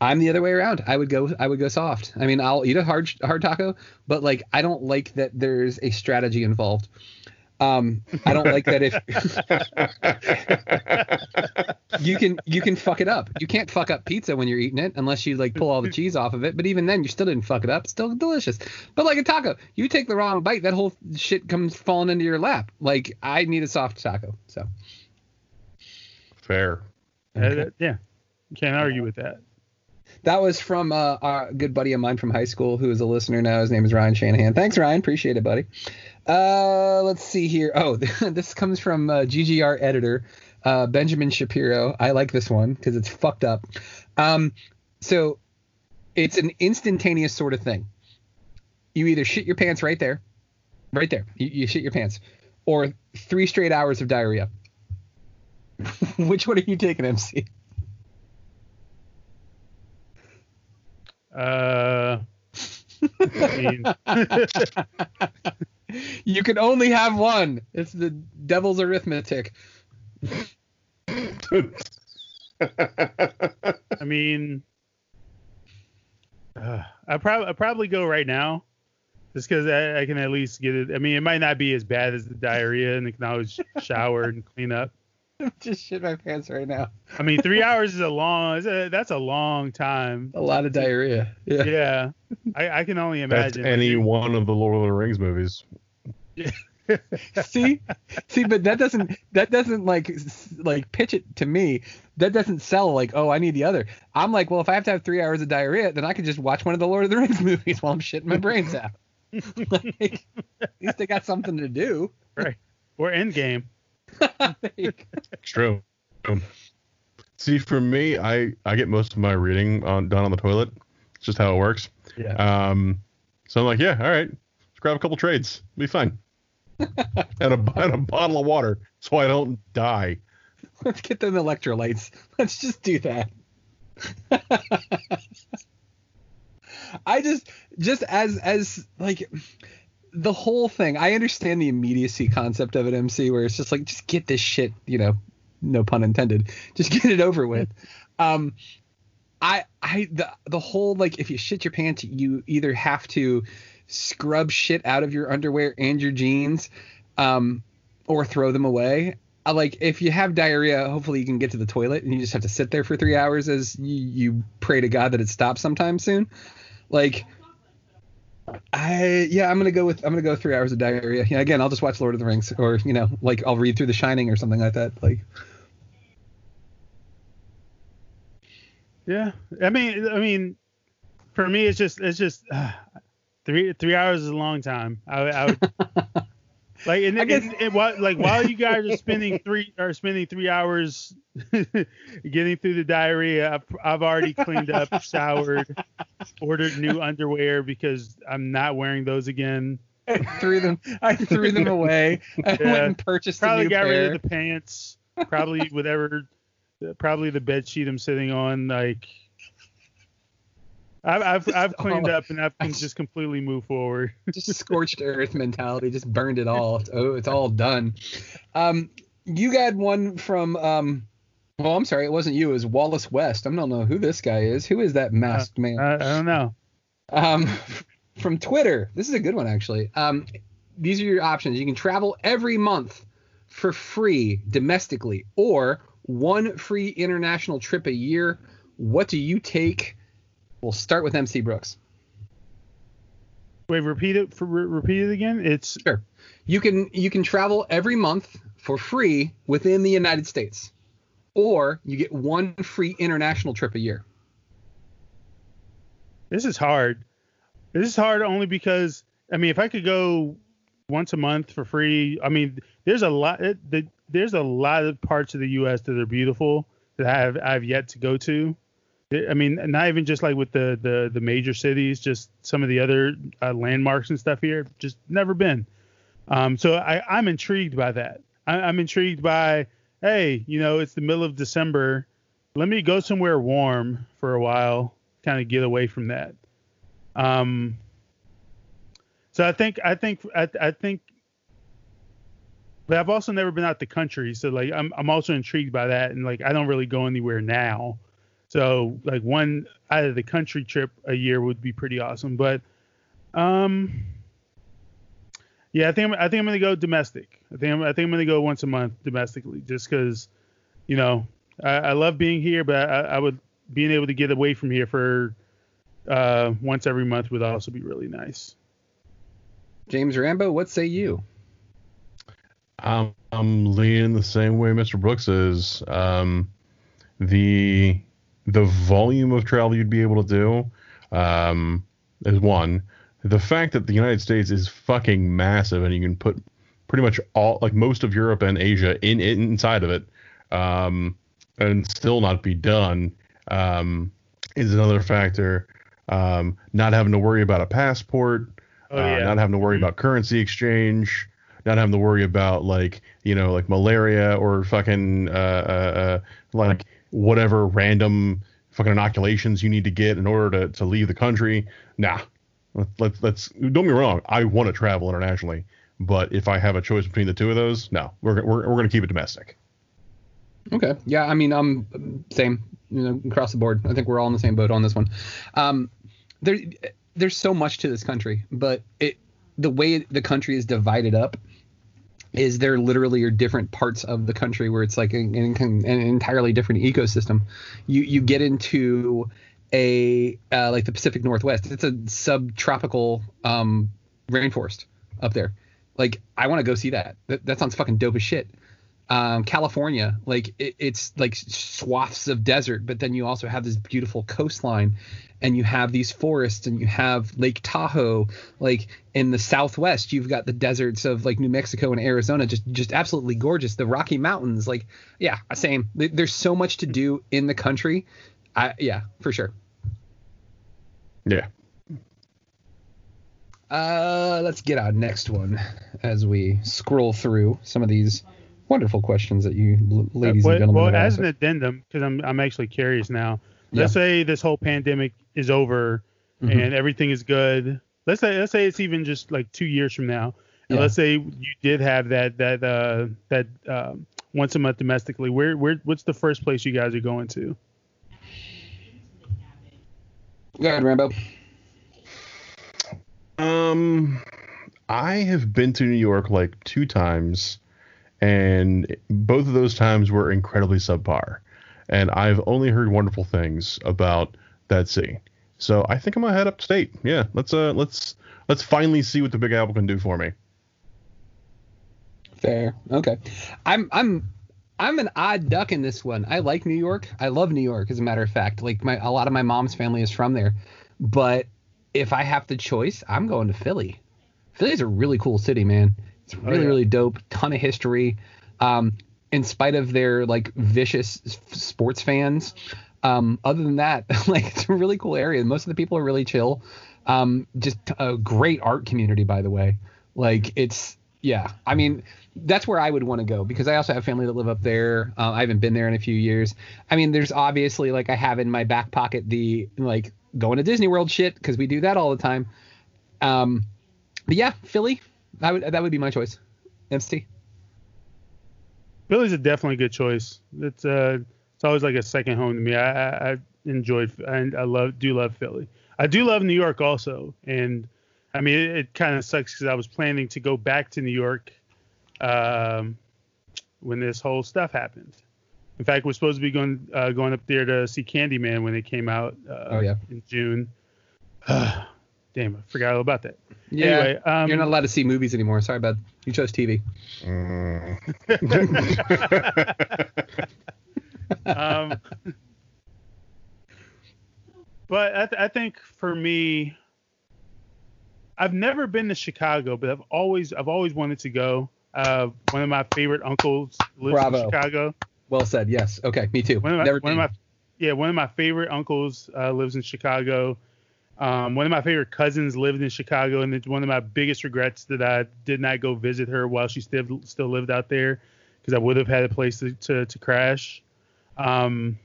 Speaker 2: I'm the other way around. I would go I would go soft. I mean, I'll eat a hard hard taco, but like I don't like that there's a strategy involved. Um, I don't like that if *laughs* you can you can fuck it up. You can't fuck up pizza when you're eating it unless you like pull all the cheese off of it. But even then, you still didn't fuck it up. It's still delicious. But like a taco, you take the wrong bite, that whole shit comes falling into your lap. Like I need a soft taco. So
Speaker 3: fair.
Speaker 4: Okay. Uh, yeah, can't argue with that.
Speaker 2: That was from uh, a good buddy of mine from high school who is a listener now. His name is Ryan Shanahan. Thanks, Ryan. Appreciate it, buddy. Uh, let's see here. Oh, *laughs* this comes from uh, GGR editor uh, Benjamin Shapiro. I like this one because it's fucked up. Um, so it's an instantaneous sort of thing. You either shit your pants right there, right there. You, you shit your pants, or three straight hours of diarrhea. *laughs* Which one are you taking, MC?
Speaker 4: Uh, *laughs* *laughs*
Speaker 2: you can only have one. It's the devil's arithmetic. *laughs*
Speaker 4: I mean, uh, I probably I probably go right now, just because I, I, can at least get it. I mean, it might not be as bad as the diarrhea, and I can always shower and clean up.
Speaker 2: Just shit my pants right now.
Speaker 4: I mean, three *laughs* hours is a long. A, that's a long time.
Speaker 2: A lot of diarrhea. Yeah.
Speaker 4: Yeah. I, I can only imagine.
Speaker 3: That's any one of the Lord of the Rings movies.
Speaker 2: see, see, but that doesn't that doesn't like like pitch it to me. That doesn't sell like oh I need the other. I'm like well if I have to have three hours of diarrhea then I can just watch one of the Lord of the Rings *laughs* movies while I'm shitting my brains out. *laughs* like, at least they got something to do.
Speaker 4: Right. Or Endgame. *laughs*
Speaker 3: True. See, for me, I I get most of my reading on done on the toilet. It's just how it works.
Speaker 2: Yeah.
Speaker 3: Um. So I'm like, yeah, all right, let's grab a couple trades. It'll be fine. *laughs* and, a, and a bottle of water so I don't die.
Speaker 2: Let's get them electrolytes. *laughs* Let's just do that. I just just as as like the whole thing, I understand the immediacy concept of it, MC, where it's just like, just get this shit, you know, no pun intended, just get it over with. Um, I, I, the, the whole like, if you shit your pants, you either have to scrub shit out of your underwear and your jeans, um, or throw them away. I, like, if you have diarrhea, hopefully you can get to the toilet and you just have to sit there for three hours as you, you pray to God that it stops sometime soon. Like, I yeah, I'm gonna go with I'm gonna go three hours of diarrhea. Yeah, again, I'll just watch Lord of the Rings, or you know, like I'll read through The Shining or something like that. Like,
Speaker 4: yeah, I mean, I mean, for me, it's just it's just uh, *sighs* three three hours is a long time. I, I would *laughs* Like and, guess, and, and, while, like while you guys are spending three *laughs* are spending three hours *laughs* getting through the diarrhea, I've, I've already cleaned up, *laughs* showered, ordered new underwear because I'm not wearing those again.
Speaker 2: I threw them. I threw them away. I yeah. went and purchased.
Speaker 4: Probably got
Speaker 2: pair.
Speaker 4: rid of the pants. Probably whatever. Probably the bed sheet I'm sitting on. Like I've I've, I've cleaned all, up and I've just completely moved forward. *laughs*
Speaker 2: just scorched earth mentality, just burned it all. It's, oh, it's all done. Um, you got one from um, well, I'm sorry, it wasn't you. It was Wallace West. I don't know who this guy is. Who is that masked uh, man?
Speaker 4: I, I, don't know.
Speaker 2: Um, from Twitter. This is a good one actually. Um, these are your options. You can travel every month for free domestically, or one free international trip a year. What do you take? We'll start with MC Brooks.
Speaker 4: Wait, repeat it for repeat it again. It's
Speaker 2: sure. You can you can travel every month for free within the United States, or you get one free international trip a year.
Speaker 4: This is hard. This is hard only because I mean, if I could go once a month for free. I mean, there's a lot. It, the, there's a lot of parts of the U.S. that are beautiful that I've I've yet to go to. I mean, not even just like with the the the major cities, just some of the other uh, landmarks and stuff here. Just never been. Um, so I, I'm intrigued by that. I, I'm intrigued by, hey, you know, it's the middle of December. Let me go somewhere warm for a while, kind of get away from that. Um, so I think I think I, I think but I've also never been out the country, so like I'm I'm also intrigued by that, and like I don't really go anywhere now, so like one out of the country trip a year would be pretty awesome. But um, yeah, I think I'm, I think I'm gonna go domestic. I think I'm, I think I'm gonna go once a month domestically, just because, you know, I, I, love being here, but I, I, would being able to get away from here for uh, once every month would also be really nice.
Speaker 2: James Rambo, what say you?
Speaker 3: I'm, I'm leaning the same way Mr. Brooks is. Um, the the volume of travel you'd be able to do um, is one. The fact that the United States is fucking massive and you can put pretty much all like most of Europe and Asia in, in inside of it um, and still not be done um, is another factor. Um, not having to worry about a passport, oh, uh, not having to worry mm-hmm. about currency exchange, not having to worry about like you know like malaria or fucking uh, uh, uh, like whatever random fucking inoculations you need to get in order to, to leave the country. Nah, let's let's don't me wrong. I want to travel internationally, but if I have a choice between the two of those, no, we're we're we're gonna keep it domestic.
Speaker 2: Okay. Yeah. I mean, I'm same. You know, across the board. I think we're all in the same boat on this one. Um, there, there's so much to this country, but it the way the country is divided up is there literally are different parts of the country where it's like an, an entirely different ecosystem. You you get into a uh, like the Pacific Northwest. It's a subtropical um, rainforest up there. Like I want to go see that. that. That sounds fucking dope as shit. Um, California, like it, it's like swaths of desert, but then you also have this beautiful coastline, and you have these forests and you have Lake Tahoe like in the southwest you've got the deserts of like New Mexico and Arizona just just absolutely gorgeous. The Rocky Mountains like yeah same. There's so much to do in the country. I yeah for sure.
Speaker 3: Yeah.
Speaker 2: Uh let's get our next one as we scroll through some of these wonderful questions that you ladies uh, well, and gentlemen
Speaker 4: well as an addendum because I'm I'm actually curious now let's yeah. say this whole pandemic is over mm-hmm. and everything is good. Let's say let's say it's even just like two years from now. And yeah. let's say you did have that that uh, that uh, once a month domestically. Where where what's the first place you guys are going to?
Speaker 2: Go ahead, Rambo.
Speaker 3: Um, I have been to New York like two times, and both of those times were incredibly subpar and I've only heard wonderful things about that city. So I think I'm gonna head up state. Yeah, let's uh let's let's finally see what the Big Apple can do for me.
Speaker 2: Fair. Okay. I'm I'm I'm an odd duck in this one. I like New York. I love New York, as a matter of fact. Like my a lot of my mom's family is from there. But if I have the choice, I'm going to Philly. Philly's a really cool city, man. It's really oh, yeah. really dope. Ton of history. Um, in spite of their like vicious sports fans. Um, other than that, *laughs* like it's a really cool area. Most of the people are really chill. Um, just a great art community, by the way. Like it's yeah. I mean, that's where I would want to go because I also have family that live up there. Uh, I haven't been there in a few years. I mean, there's obviously like I have in my back pocket the like going to Disney World shit because we do that all the time. Um, but yeah, Philly. That would that would be my choice. MST.
Speaker 4: Philly's a definitely good choice. It's uh, it's always like a second home to me. I, I, I enjoyed and I love do love Philly. I do love New York also, and I mean it, it kind of sucks because I was planning to go back to New York um, when this whole stuff happened. In fact, we're supposed to be going uh, going up there to see Candyman when it came out uh, oh, yeah. in June. *sighs* Damn, I forgot all about that.
Speaker 2: Yeah, anyway, um, you're not allowed to see movies anymore. Sorry, bud. You chose TV. Mm. *laughs*
Speaker 4: um, but I, th- I, think for me, I've never been to Chicago, but I've always I've always wanted to go. Uh, one of my favorite uncles lives Bravo. in Chicago.
Speaker 2: Well said. Yes. Okay. Me too.
Speaker 4: One of my, never one of my yeah, one of my favorite uncles uh, lives in Chicago. Um, one of my favorite cousins lived in Chicago, and it's one of my biggest regrets that I did not go visit her while she still still lived out there, because I would have had a place to to, to crash. Um,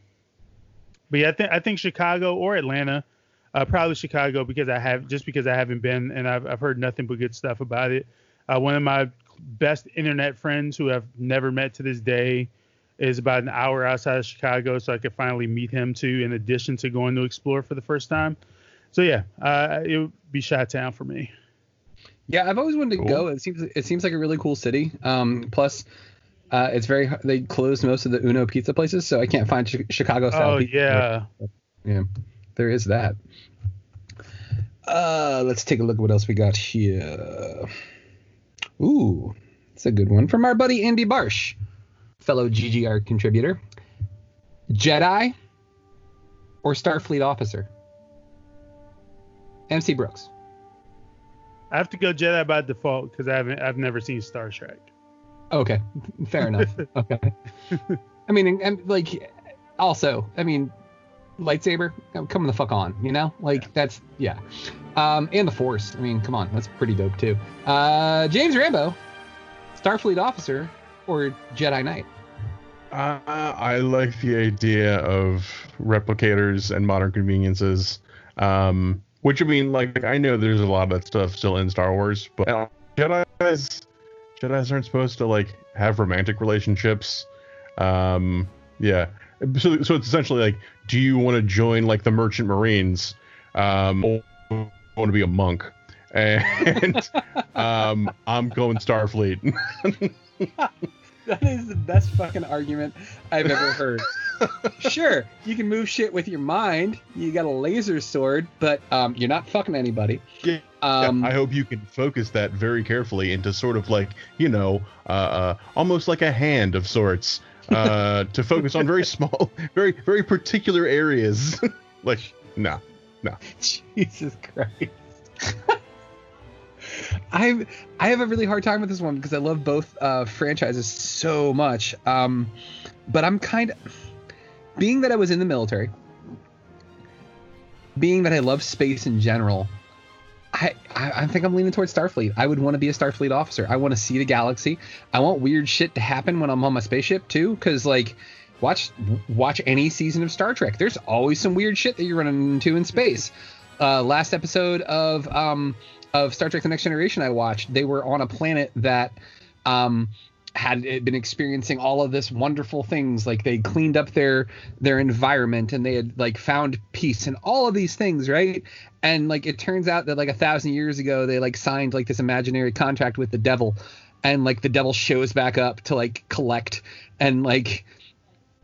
Speaker 4: but yeah, I think I think Chicago or Atlanta, uh, probably Chicago because I have just because I haven't been and I've I've heard nothing but good stuff about it. Uh, one of my best internet friends who I've never met to this day is about an hour outside of Chicago, so I could finally meet him too. In addition to going to explore for the first time, so yeah, uh, it would be Chi Town for me.
Speaker 2: Yeah, I've always wanted to cool. go. It seems it seems like a really cool city. Um, plus, uh, it's very they closed most of the Uno pizza places, so I can't find ch- Chicago style.
Speaker 4: Oh yeah,
Speaker 2: yeah, there is that. Uh, let's take a look at what else we got here. Ooh, it's a good one from our buddy Andy Barsh, fellow GGR contributor. Jedi or Starfleet officer? MC Brooks.
Speaker 4: I have to go Jedi by default because I haven't I've never seen Star Trek.
Speaker 2: Okay, fair enough. *laughs* Okay. I mean, and like, also, I mean, lightsaber, come the fuck on, you know? Like yeah. that's yeah. Um, and the Force. I mean, come on, that's pretty dope too. Uh, James Rambo, Starfleet officer or Jedi Knight.
Speaker 3: Uh, I like the idea of replicators and modern conveniences. Um, which I mean, like, I know there's a lot of that stuff still in Star Wars, but Jedi's Jedi's aren't supposed to like have romantic relationships. Um, yeah. So, so it's essentially like, do you want to join like the Merchant Marines, um, or want to be a monk? And *laughs* um, I'm going Starfleet. *laughs* *laughs*
Speaker 2: that is the best fucking argument I've ever heard. *laughs* sure, you can move shit with your mind. You got a laser sword, but um, you're not fucking anybody.
Speaker 3: Yeah. Um, I hope you can focus that very carefully into sort of like you know, uh, uh, almost like a hand of sorts, uh, *laughs* to focus on very small, very very particular areas. like, no, no.
Speaker 2: Jesus Christ. I I have a really hard time with this one because I love both uh, franchises so much. Um, but I'm kind of being that I was in the military, being that I love space in general. I, I, think I'm leaning towards Starfleet. I would want to be a Starfleet officer. I want to see the galaxy. I want weird shit to happen when I'm on my spaceship too, because like watch watch any season of Star Trek. There's always some weird shit that you're running into in space. Uh, last episode of um, of Star Trek: The Next Generation I watched, they were on a planet that um, had been experiencing all of this wonderful things. Like they cleaned up their their environment and they had like found peace and all of these things right? And like it turns out that like a thousand years ago they like signed like this imaginary contract with the devil and like the devil shows back up to like collect. And like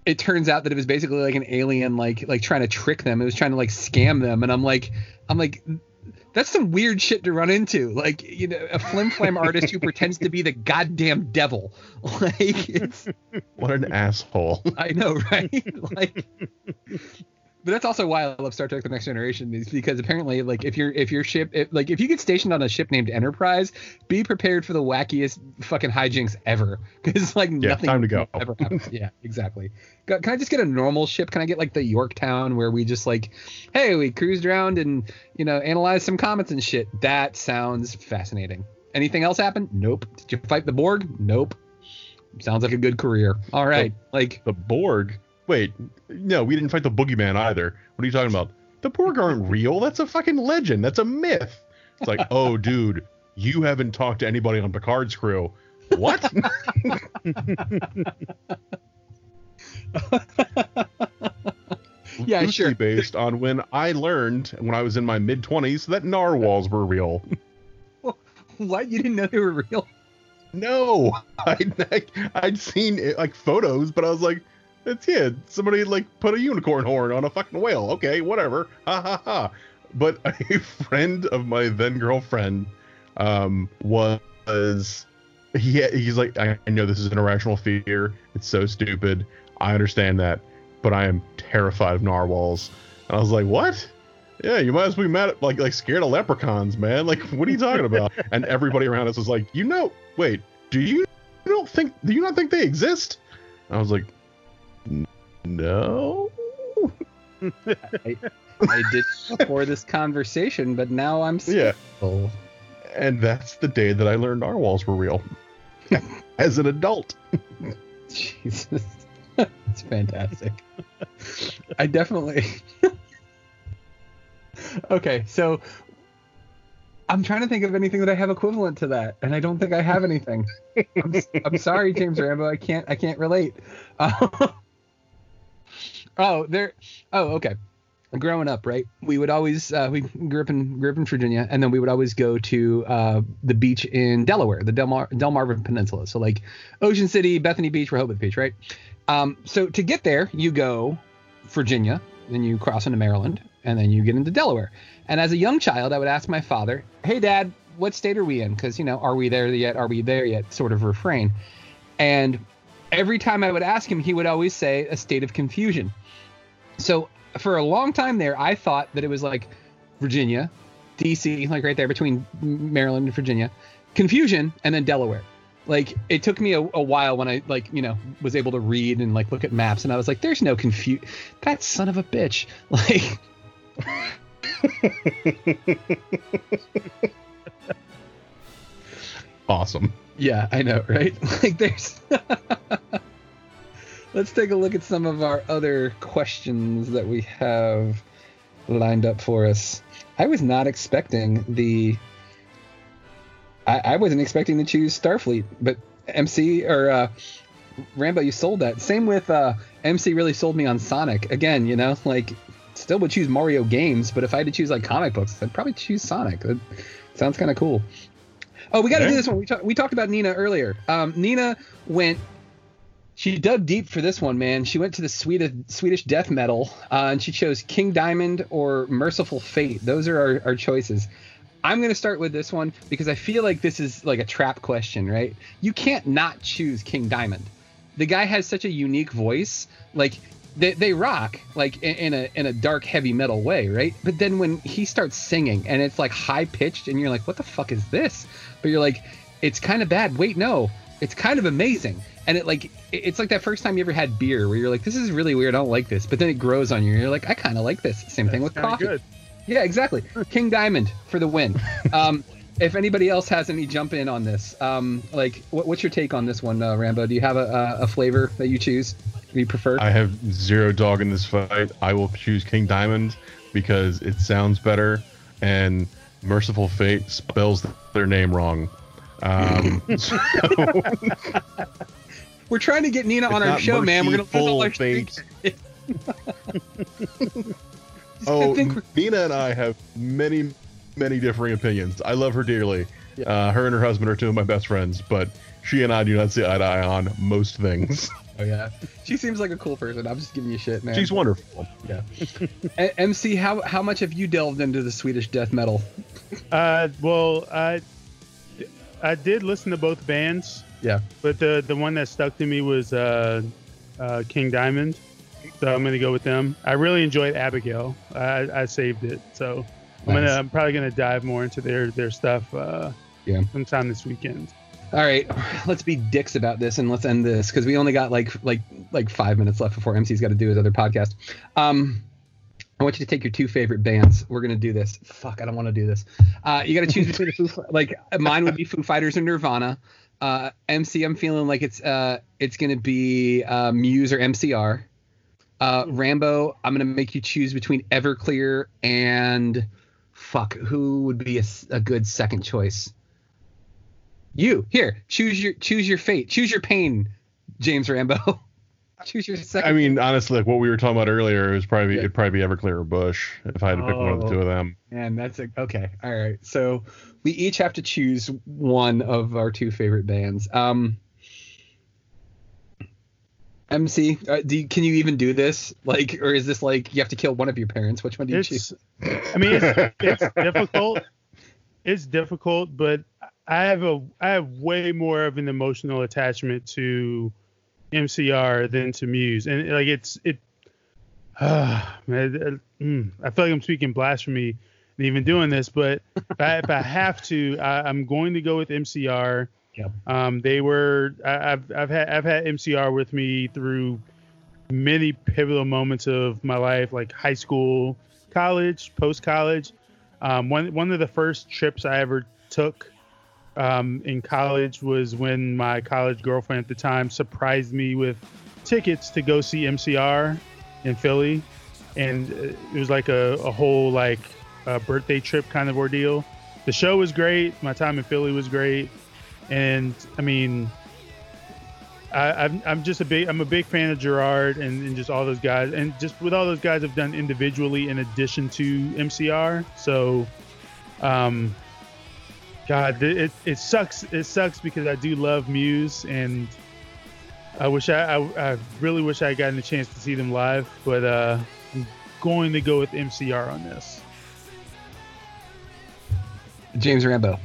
Speaker 2: it turns out that it was basically like an alien like like trying to trick them. It was trying to like scam them. And i'm like i'm like that's some weird shit to run into. Like, you know, a flim flam *laughs* artist who pretends to be the goddamn devil. *laughs* Like, it's
Speaker 3: what an asshole.
Speaker 2: I know, right? *laughs* Like, but that's also why I love Star Trek: The Next Generation is because apparently, like, if you're if your ship, if, like, if you get stationed on a ship named Enterprise, be prepared for the wackiest fucking hijinks ever. *laughs* Because like yeah, nothing
Speaker 3: time to go.
Speaker 2: ever happens. *laughs* yeah, exactly. Can I just get a normal ship? Can I get like the Yorktown where we just like, hey, we cruised around and you know analyzed some comets and shit? That sounds fascinating. Anything else happen? Nope. Did you fight the Borg? Nope. Sounds like a good career. All right.
Speaker 3: The,
Speaker 2: like
Speaker 3: the Borg Wait, no, we didn't fight the boogeyman either. What are you talking about? The Borg aren't real. That's a fucking legend. That's a myth. It's like, *laughs* oh, dude, you haven't talked to anybody on Picard's crew. What? *laughs*
Speaker 2: yeah, sure.
Speaker 3: Based on when I learned when I was in my mid twenties that narwhals were real. *laughs*
Speaker 2: what? You didn't know they were real?
Speaker 3: No, I'd, I'd seen it, like photos, but I was like, it's yeah, somebody like put a unicorn horn on a fucking whale. Okay, whatever. Ha ha ha. But *laughs* a friend of my then girlfriend um, was he he's like I know this is an irrational fear. It's so stupid. I understand that, but I am terrified of narwhals. And I was like, what? yeah, you might as well be mad at like like scared of leprechauns, man. Like, what are you talking about? *laughs* and everybody around us was like, you know, wait, do you, you don't think do you not think they exist? I was like, no.
Speaker 2: I, I did before this conversation, but now I'm
Speaker 3: skeptical. *laughs* Yeah. And that's the day that I learned narwhals were real. *laughs* As an adult.
Speaker 2: Jesus. *laughs* it's fantastic. I definitely Okay, so I'm trying to think of anything that I have equivalent to that, and I don't think I have anything. I'm, I'm sorry, James Rambo. I can't. I can't relate. Oh, there. Oh, okay. Growing up, right? We would always uh, we grew up in grew up in Virginia, and then we would always go to uh, the beach in Delaware, the Delmar Delmarva Peninsula. So like Ocean City, Bethany Beach, Rehoboth Beach, right? Um, so to get there, you go Virginia, then you cross into Maryland, and then you get into Delaware. And as a young child, I would ask my father, "Hey, Dad, what state are we in? Because you know, are we there yet? Are we there yet?" Sort of refrain. And every time I would ask him, he would always say a state of confusion. So for a long time there, I thought that it was like Virginia, D.C., like right there between Maryland and Virginia, confusion, and then Delaware. Like it took me a, a, while when I like you know was able to read and like look at maps, and I was like, "There's no confusion." That son of a bitch, *laughs* like. *laughs*
Speaker 3: awesome.
Speaker 2: Yeah, I know, right? *laughs* Like there's *laughs* Let's take a look at some of our other questions that we have lined up for us. I was not expecting the I, I wasn't expecting to choose Starfleet, but MC or uh, Rambo, you sold that. Same with uh, MC really sold me on Sonic. Again, you know, like still would choose Mario games, but if I had to choose like comic books, I'd probably choose Sonic. That sounds kind of cool. Oh, we got to do this one. We, talk, we talked about Nina earlier. Um, Nina went. She dug deep for this one, man. She went to the Swedish Swedish death metal, uh, and she chose King Diamond or Mercyful Fate. Those are our, our choices. I'm going to start with this one because I feel like this is like a trap question, right? You can't not choose King Diamond. The guy has such a unique voice. Like they, they rock like in, a in a dark heavy metal way, right? But then when he starts singing and it's like high pitched and you're like, what the fuck is this? But you're like, it's kind of bad. Wait, no, it's kind of amazing. And it like it's like that first time you ever had beer where you're like, this is really weird. I don't like this. But then it grows on you. You're like, I kind of like this. Same That's thing with coffee. Good. Yeah, exactly. *laughs* King Diamond for the win. Um, if anybody else has any jump in on this, um, like what, what's your take on this one, uh, Rambo? Do you have a, a, flavor that you choose? You prefer?
Speaker 3: I have zero dog in this fight. I will choose King Diamond because it sounds better, and Mercyful Fate spells their name wrong. Um, *laughs* *laughs* so *laughs*
Speaker 2: We're trying to get Nina on our show, man. We're gonna lose all our
Speaker 3: fate. oh, Nina and I have many, many differing opinions. I love her dearly. Yeah. Uh, her and her husband are two of my best friends, but she and I do not see eye to eye on most things. *laughs*
Speaker 2: Oh yeah, she seems like a cool person. I'm just giving you shit, man.
Speaker 3: She's wonderful.
Speaker 2: Yeah. *laughs* MC, how how much have you delved into the Swedish death metal? *laughs*
Speaker 4: Uh, well, I I did listen to both bands.
Speaker 2: Yeah.
Speaker 4: But the the one that stuck to me was uh, uh, King Diamond. So I'm gonna go with them. I really enjoyed Abigail. I, I saved it, so I'm gonna I'm probably gonna dive more into their their stuff. Uh,
Speaker 2: yeah.
Speaker 4: Sometime this weekend.
Speaker 2: All right, let's be dicks about this and let's end this because we only got like like like five minutes left before MC's got to do his other podcast. Um, I want you to take your two favorite bands. We're gonna do this. Fuck, I don't want to do this. Uh, you got to choose between the Foo. Like mine would be Foo Fighters and Nirvana. Uh, MC, I'm feeling like it's uh it's gonna be uh, Muse or MCR. Uh, Rambo, I'm gonna make you choose between Everclear and fuck. Who would be a, a good second choice? You here. Choose your choose your fate. Choose your pain, James Rambo. *laughs* choose your second.
Speaker 3: I mean, honestly, like what we were talking about earlier, was probably yeah. it'd probably be Everclear or Bush if I had to pick oh, one of the two of them.
Speaker 2: And that's a, okay. All right. So we each have to choose one of our two favorite bands. Um. MC, uh, do you, can you even do this? Like, or is this like you have to kill one of your parents? Which one do you
Speaker 4: it's,
Speaker 2: choose?
Speaker 4: I mean, it's, *laughs* it's difficult. It's difficult, but I have a I have way more of an emotional attachment to MCR than to Muse, and like it's it *sighs* man, mm, I feel like I'm speaking blasphemy and even doing this, but if, I, if I have to, I, am going to go with MCR.
Speaker 2: Yep.
Speaker 4: Um, they were I, I've I've had I've had MCR with me through many pivotal moments of my life, like high school, college, post college. Um, one one of the first trips I ever took um, in college was when my college girlfriend at the time surprised me with tickets to go see MCR in Philly, and it was like a, a whole like a birthday trip kind of ordeal. The show was great. My time in Philly was great, and I mean, I, am I'm just a big I'm a big fan of Gerard and, and just all those guys, and just with all those guys I've done individually in addition to MCR. So, um, God, it it sucks. It sucks because I do love Muse, and I wish I I, I really wish I had gotten a chance to see them live, but uh, I'm going to go with MCR on this.
Speaker 2: James Rambo.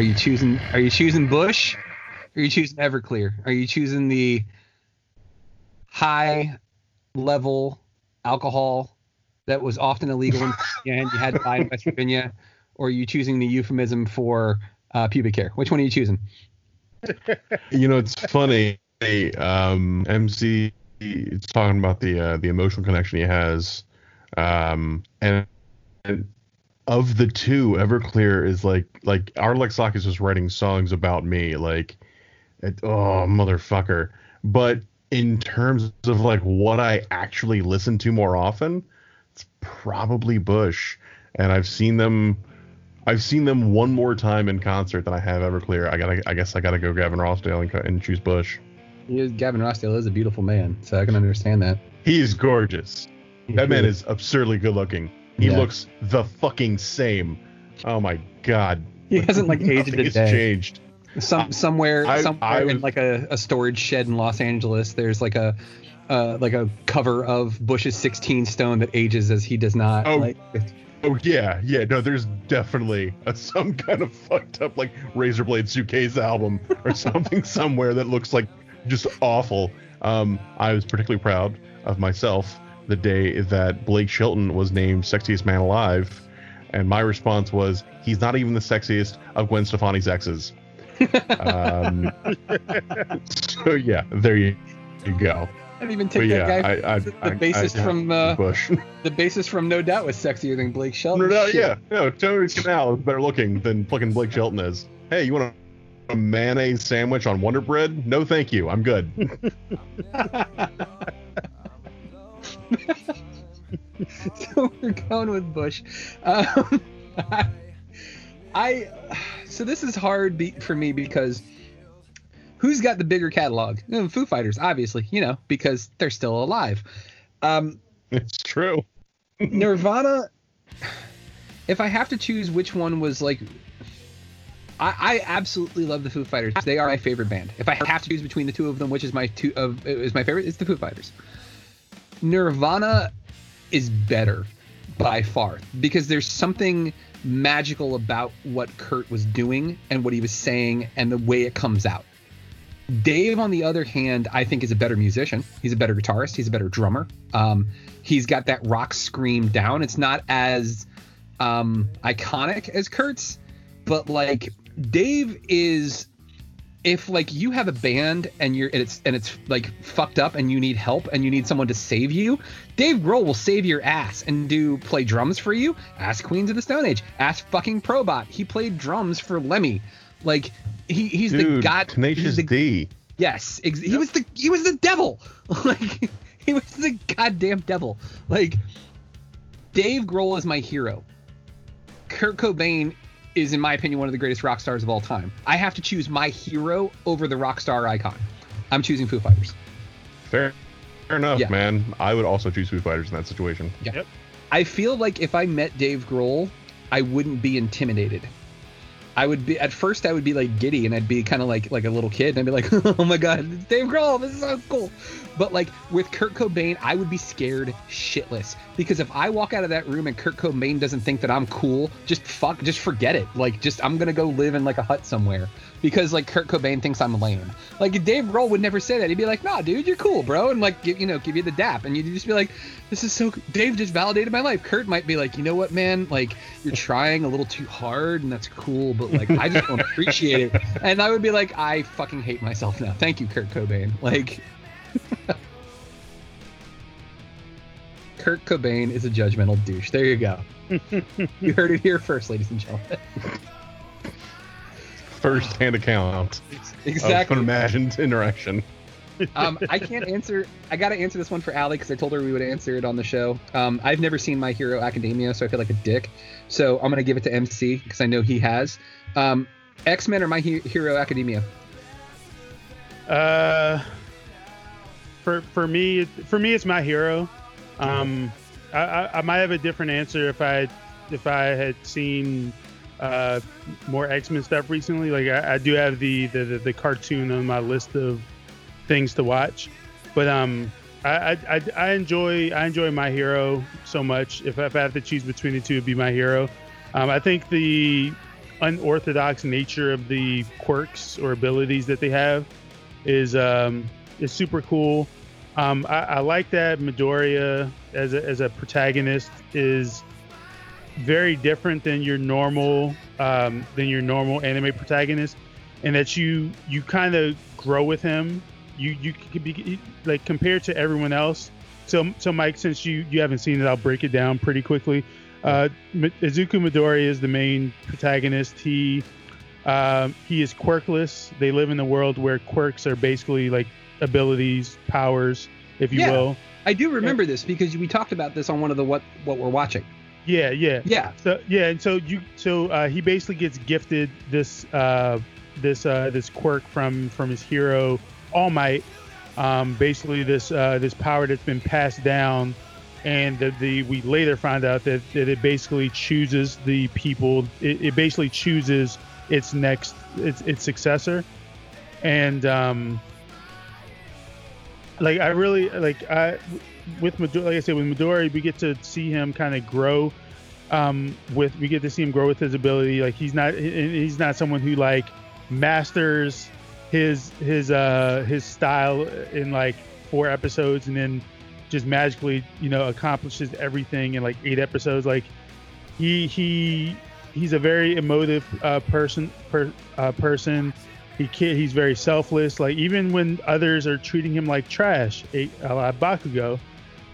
Speaker 2: Are you choosing? Are you choosing Bush? Are you choosing Everclear? Are you choosing the high level alcohol that was often illegal in *laughs* and you had to buy in West Virginia? Or are you choosing the euphemism for uh, pubic hair? Which one are you choosing?
Speaker 3: You know, it's funny. Um, MC is talking about the uh, the emotional connection he has, um, and, and of the two, Everclear is like like Art Alexakis was writing songs about me, like it, oh motherfucker. But in terms of like what I actually listen to more often, it's probably Bush, and I've seen them. I've seen them one more time in concert than I have Everclear. I gotta, I guess I gotta go Gavin Rossdale and, and choose Bush.
Speaker 2: Gavin Rossdale is a beautiful man, so I can understand that.
Speaker 3: He is gorgeous. He's that man is absurdly good looking. He yeah. looks the fucking same. Oh my god.
Speaker 2: He hasn't like aged a day.
Speaker 3: changed.
Speaker 2: Some somewhere I, somewhere I was, in like a, a storage shed in Los Angeles, there's like a uh, like a cover of Bush's 16 Stone that ages as he does not.
Speaker 3: Oh,
Speaker 2: like,
Speaker 3: oh yeah, yeah. No, there's definitely a, some kind of fucked up like Razorblade Suitcase album or *laughs* something somewhere that looks like just awful. Um, I was particularly proud of myself the day that Blake Shelton was named sexiest man alive, and my response was, "He's not even the sexiest of Gwen Stefani's exes." um, *laughs* so yeah, there you, you go.
Speaker 2: I didn't even take but that yeah, guy. I, I, the, the bassist from uh, Bush. *laughs* the bassist from No Doubt was sexier than Blake Shelton.
Speaker 3: No Doubt, yeah, no, Tony Kanal is better looking than fucking Blake Shelton is. Hey, you want a mayonnaise sandwich on Wonder Bread? No, thank you. I'm good. *laughs* *laughs*
Speaker 2: so we're going with Bush. Um, *laughs* I so this is hard be, for me because who's got the bigger catalog? Foo Fighters, obviously, you know, because they're still alive. Um,
Speaker 3: it's true. *laughs*
Speaker 2: Nirvana. If I have to choose which one was like I, I, absolutely love the Foo Fighters. They are my favorite band. If I have to choose between the two of them, which is my two of is my favorite, it's the Foo Fighters. Nirvana is better by far because there's something magical about what Kurt was doing and what he was saying and the way it comes out. Dave, on the other hand, I think is a better musician. He's a better guitarist. He's a better drummer. Um, he's got that rock scream down. It's not as um, iconic as Kurt's, but like Dave is if like you have a band and you're and it's and it's like fucked up and you need help and you need someone to save you, Dave Grohl will save your ass and do play drums for you. Ask Queens of the Stone Age. Ask fucking Probot. He played drums for Lemmy. Like he he's
Speaker 3: Dude,
Speaker 2: the god.
Speaker 3: Tenacious
Speaker 2: the,
Speaker 3: D.
Speaker 2: Yes, ex- he was the he was the devil. *laughs* like he was the goddamn devil. Like Dave Grohl is my hero. Kurt Cobain is, in my opinion, one of the greatest rock stars of all time. I have to choose my hero over the rock star icon. I'm choosing Foo Fighters.
Speaker 3: Fair, fair enough, yeah. man. I would also choose Foo Fighters in that situation.
Speaker 2: Yeah. Yep. I feel like if I met Dave Grohl, I wouldn't be intimidated. I would be at first I would be like giddy and I'd be kind of like like a little kid and I'd be like, *laughs* oh my god, it's Dave Grohl, this is so cool. But like with Kurt Cobain, I would be scared shitless because if I walk out of that room and Kurt Cobain doesn't think that I'm cool, just fuck, just forget it. Like just I'm gonna go live in like a hut somewhere because like Kurt Cobain thinks I'm lame. Like Dave Grohl would never say that. He'd be like, "Nah, dude, you're cool, bro," and like give, you know give you the dap, and you'd just be like, "This is so." Dave just validated my life. Kurt might be like, "You know what, man? Like you're trying a little too hard, and that's cool, but like I just don't appreciate it." *laughs* And I would be like, "I fucking hate myself now. Thank you, Kurt Cobain." Like. *laughs* Kurt Cobain is a judgmental douche. There you go. *laughs* you heard it here first, ladies and gentlemen
Speaker 3: first-hand account
Speaker 2: exactly
Speaker 3: of an imagined interaction.
Speaker 2: um, I can't answer. I got to answer this one for Allie because I told her we would answer it on the show. Um, I've never seen My Hero Academia, so I feel like a dick. So I'm gonna give it to MC because I know he has. Um, X Men or My Hero Academia?
Speaker 4: Uh, for for me, for me, it's My Hero. Um, I, I, I might have a different answer if I if I had seen uh, more X Men stuff recently. Like I, I do have the, the, the the cartoon on my list of things to watch, but um, I, I, I enjoy I enjoy My Hero so much. If, if I have to choose between the two, it'd be My Hero. Um, I think the unorthodox nature of the quirks or abilities that they have is um, is super cool. Um, I, I, like that Midoriya as a, as a protagonist is very different than your normal um, than your normal anime protagonist, and that you you kind of grow with him. You you could be like compared to everyone else. So so Mike, since you you haven't seen it, I'll break it down pretty quickly. Uh, Izuku Midori is the main protagonist. He um, he is quirkless. They live in the world where quirks are basically like abilities, powers, if you
Speaker 2: yeah,
Speaker 4: will.
Speaker 2: I do remember this because we talked about this on one of the what what we're watching.
Speaker 4: Yeah, yeah,
Speaker 2: yeah.
Speaker 4: So yeah, and so you so uh, he basically gets gifted this uh, this uh, this quirk from from his hero All Might. Um, basically, this uh, this power that's been passed down, and the, the we later find out that, that it basically chooses the people. It, it basically chooses its next its its successor, and um, like I really like I with Midori, like I said, with Midori, we get to see him kind of grow. Um, with we get to see him grow with his ability. Like he's not he's not someone who like masters his his uh his style in like four episodes and then just magically you know accomplishes everything in like eight episodes. Like he he he's a very emotive uh, person per, uh, person. He he's very selfless. Like even when others are treating him like trash, a, a la Bakugo,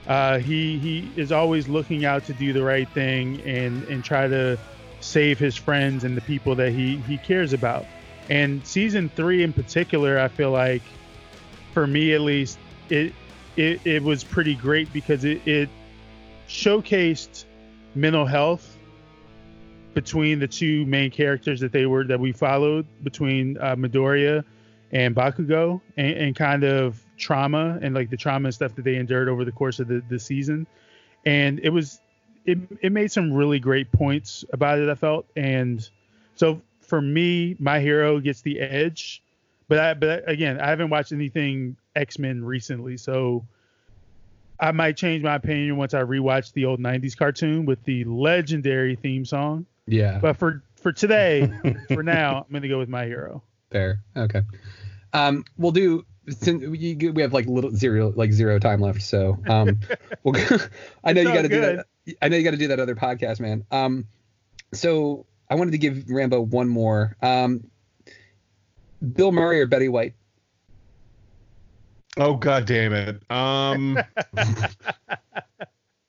Speaker 4: uh, he he is always looking out to do the right thing and and try to save his friends and the people that he he cares about. And season three in particular, I feel like, for me at least, it it, it was pretty great because it, it showcased mental health between the two main characters that they were that we followed between uh, Midoriya and Bakugo and, and kind of trauma and like the trauma and stuff that they endured over the course of the, the season. And it was it, it made some really great points about it, I felt. And so for me, my hero gets the edge. But I, but again, I haven't watched anything X Men recently, so I might change my opinion once I rewatch the old '90s cartoon with the legendary theme song.
Speaker 2: Yeah.
Speaker 4: But for for today, *laughs* for now, I'm gonna go with my hero.
Speaker 2: Fair. Okay. Um, we'll do we have like little zero like zero time left so um *laughs* we'll i know you got to do that i know you got to do that other podcast man. Um so i wanted to give rambo one more. Um bill murray or betty white?
Speaker 3: Oh god damn it. Um *laughs*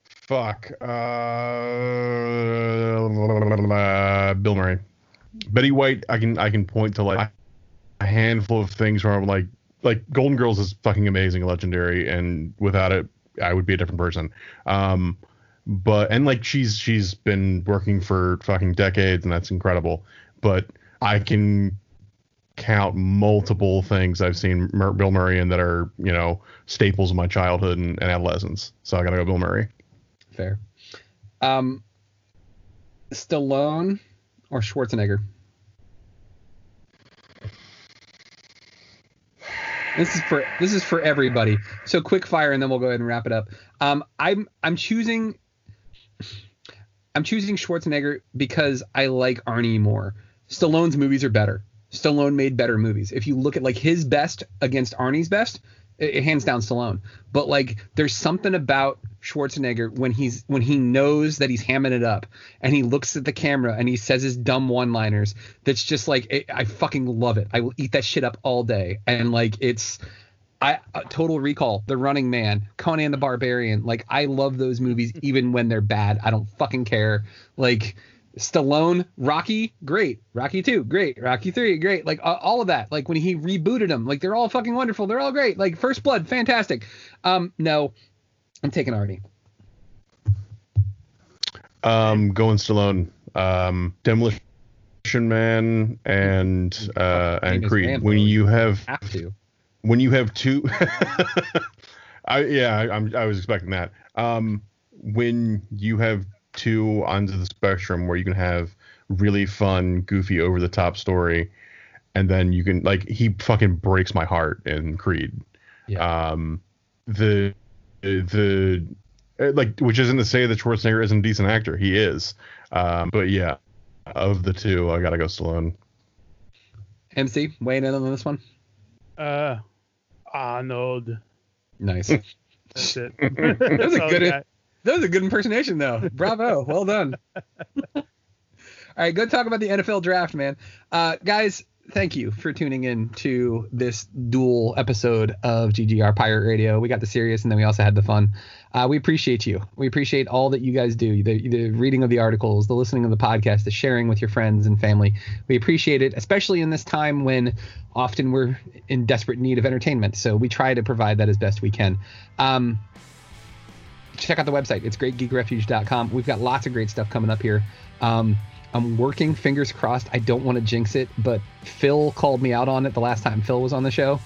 Speaker 3: fuck. Uh, uh bill murray. Betty white i can i can point to like a handful of things where i'm like like Golden Girls is fucking amazing, legendary, and without it, I would be a different person. Um, but and like she's she's been working for fucking decades, and that's incredible. But I can count multiple things I've seen Mur- Bill Murray in that are you know staples of my childhood and, and adolescence. So I gotta go Bill Murray.
Speaker 2: Fair. Um, Stallone or Schwarzenegger? This is for this is for everybody. So quick fire, and then we'll go ahead and wrap it up. Um, I'm I'm choosing I'm choosing Schwarzenegger because I like Arnie more. Stallone's movies are better. Stallone made better movies. If you look at like his best against Arnie's best, Eh, eh, hands down Stallone. But like there's something about Schwarzenegger when he's when he knows that he's hamming it up and he looks at the camera and he says his dumb one-liners that's just like it, I fucking love it. I will eat that shit up all day and like it's I uh, Total Recall, The Running Man, Conan the Barbarian. Like I love those movies even when they're bad. I don't fucking care. Like Stallone, Rocky, great. Rocky 2, great. Rocky 3, great. Like uh, all of that. Like when he rebooted them, like they're all fucking wonderful. They're all great. Like First Blood, fantastic. Um no, I'm taking Arnie.
Speaker 3: Um going Stallone. Um Demolition Man and uh and Creed. When you have,
Speaker 2: have to
Speaker 3: when you have two *laughs* I yeah, I, am I was expecting that. Um when you have two ends of the spectrum where you can have really fun, goofy, over the top story, and then you can like he fucking breaks my heart in Creed. Yeah. Um the the like which isn't to say that Schwarzenegger isn't a decent actor. He is. Um but yeah, of the two, I gotta go Stallone.
Speaker 2: MC, weighing in on this one?
Speaker 4: Uh, Arnold.
Speaker 2: Nice.
Speaker 4: That's it. *laughs*
Speaker 2: that was a good. That was a good impersonation, though. Bravo. well done. All right, go talk about the NFL draft, man. Uh, guys, thank you for tuning in to this dual episode of GGR Pirate Radio. We got the serious, and then we also had the fun. Uh, we appreciate you. We appreciate all that you guys do the, the reading of the articles, the listening of the podcast, the sharing with your friends and family. We appreciate it, especially in this time when often we're in desperate need of entertainment. So we try to provide that as best we can. Um, check out the website. It's greatgeekrefuge.com. We've got lots of great stuff coming up here. Um, I'm working, fingers crossed. I don't want to jinx it, but Phil called me out on it the last time Phil was on the show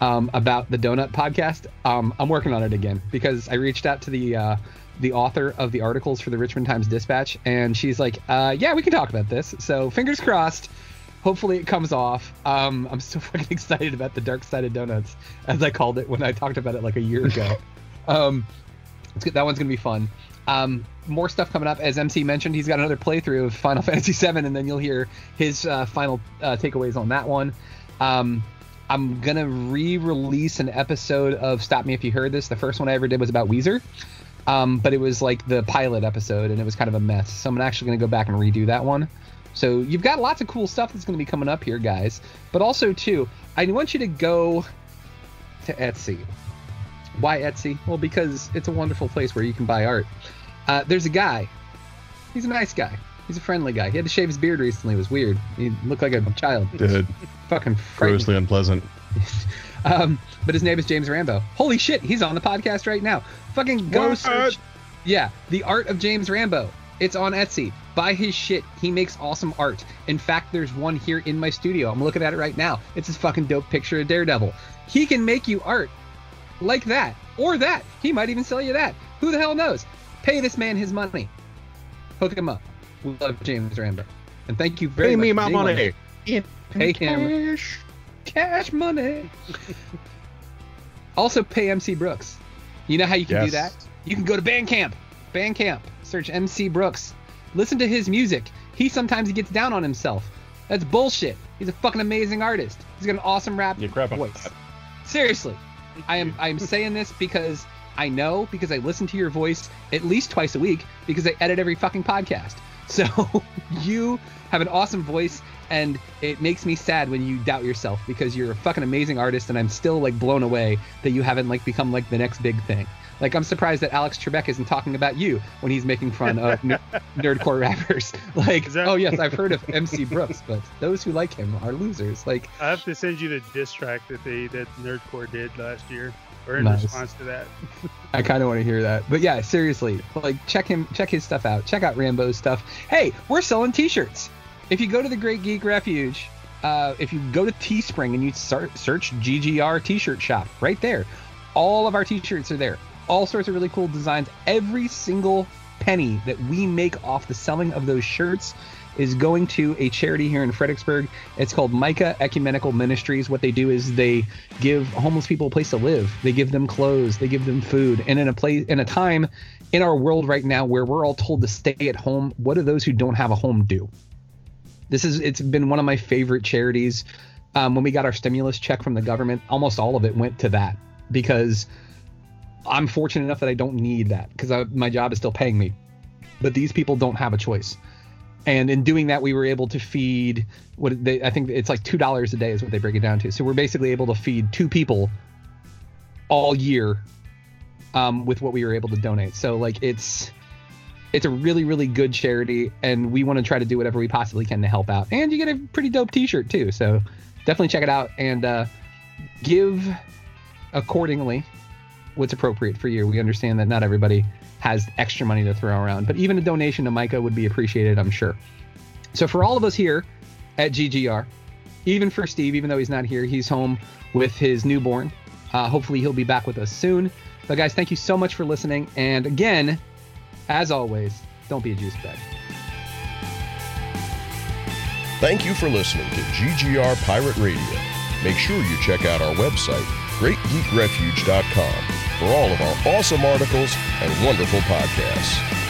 Speaker 2: um, about the Donut podcast. Um, I'm working on it again because I reached out to the uh, the author of the articles for the Richmond Times Dispatch, and she's like, uh, "Yeah, we can talk about this." So fingers crossed. Hopefully it comes off. Um, I'm so *laughs* fucking excited about the Dark Side of Donuts, as I called it when I talked about it like a year ago. *laughs* that one's gonna be fun. Um, more stuff coming up. As MC mentioned, he's got another playthrough of Final *laughs* Fantasy VII, and then you'll hear his uh, final uh, takeaways on that one. Um, I'm gonna re-release an episode of Stop Me If You Heard This. The first one I ever did was about Weezer, um, but it was like the pilot episode, and it was kind of a mess. So I'm actually gonna go back and redo that one. So you've got lots of cool stuff that's gonna be coming up here, guys. But also too, I want you to go to Etsy. Why Etsy? Well, because it's a wonderful place where you can buy art. Uh, there's a guy. He's a nice guy. He's a friendly guy. He had to shave his beard recently. It was weird. He looked like a child.
Speaker 3: Did.
Speaker 2: Fucking
Speaker 3: grossly unpleasant. *laughs*
Speaker 2: um, but his name is James Rambo. Holy shit, he's on the podcast right now. Fucking go what? search. Yeah, the art of James Rambo. It's on Etsy. Buy his shit. He makes awesome art. In fact, there's one here in my studio. I'm looking at it right now. It's his fucking dope picture of Daredevil. He can make you art like that or that. He might even sell you that. Who the hell knows? Pay this man his money. Hook him up. We love James Rambo. And thank you very
Speaker 3: Pay
Speaker 2: much.
Speaker 3: Pay me my money.
Speaker 2: In pay him. Cash. Cash money. *laughs* also pay MC Brooks. You know how you can yes. do that? You can go to Bandcamp. Bandcamp. Search MC Brooks. Listen to his music. He sometimes gets down on himself. That's bullshit. He's a fucking amazing artist. He's got an awesome rap You're voice. Seriously. I am I am saying this because I know because I listen to your voice at least twice a week because I edit every fucking podcast. *laughs* So you have an awesome voice and it makes me sad when you doubt yourself because you're a fucking amazing artist and I'm still like blown away that you haven't like become like the next big thing. Like I'm surprised that Alex Trebek isn't talking about you when he's making fun of *laughs* nerdcore rappers. *laughs* Like, oh yes, I've heard of MC Brooks, but those who like him are losers. Like,
Speaker 4: I have to send you the diss track that they that nerdcore did last year or in nice. response to that. *laughs*
Speaker 2: I kind of want to hear that. But yeah, seriously, like check him, check his stuff out. Check out Rambo's stuff. Hey, we're selling T-shirts. If you go to the Great Geek Refuge, uh, if you go to Teespring and you search GGR T-shirt shop, right there, all of our T-shirts are there. All sorts of really cool designs. Every single penny that we make off the selling of those shirts is going to a charity here in Fredericksburg. It's called Micah Ecumenical Ministries. What they do is they give homeless people a place to live. They give them clothes, they give them food, and in a place in a time in our world right now where we're all told to stay at home, what do those who don't have a home do? This is it's been one of my favorite charities. Um, when we got our stimulus check from the government, almost all of it went to that because I'm fortunate enough that I don't need that because my job is still paying me. But these people don't have a choice. And in doing that, we were able to feed what they, I think it's like two dollars a day is what they break it down to. So we're basically able to feed two people all year um, with what we were able to donate. So like it's it's a really really good charity, and we want to try to do whatever we possibly can to help out. And you get a pretty dope T-shirt too. So definitely check it out and uh, give accordingly what's appropriate for you. We understand that not everybody has extra money to throw around, but even a donation to Micah would be appreciated, I'm sure. So for all of us here at GGR, even for Steve, even though he's not here, he's home with his newborn. Uh, hopefully he'll be back with us soon. But guys, thank you so much for listening. And again, as always, don't be a juice bag.
Speaker 1: Thank you for listening to GGR Pirate Radio. Make sure you check out our website, greatgeekrefuge.com for all of our awesome articles and wonderful podcasts.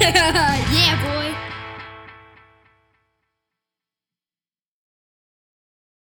Speaker 1: *laughs*
Speaker 5: yeah.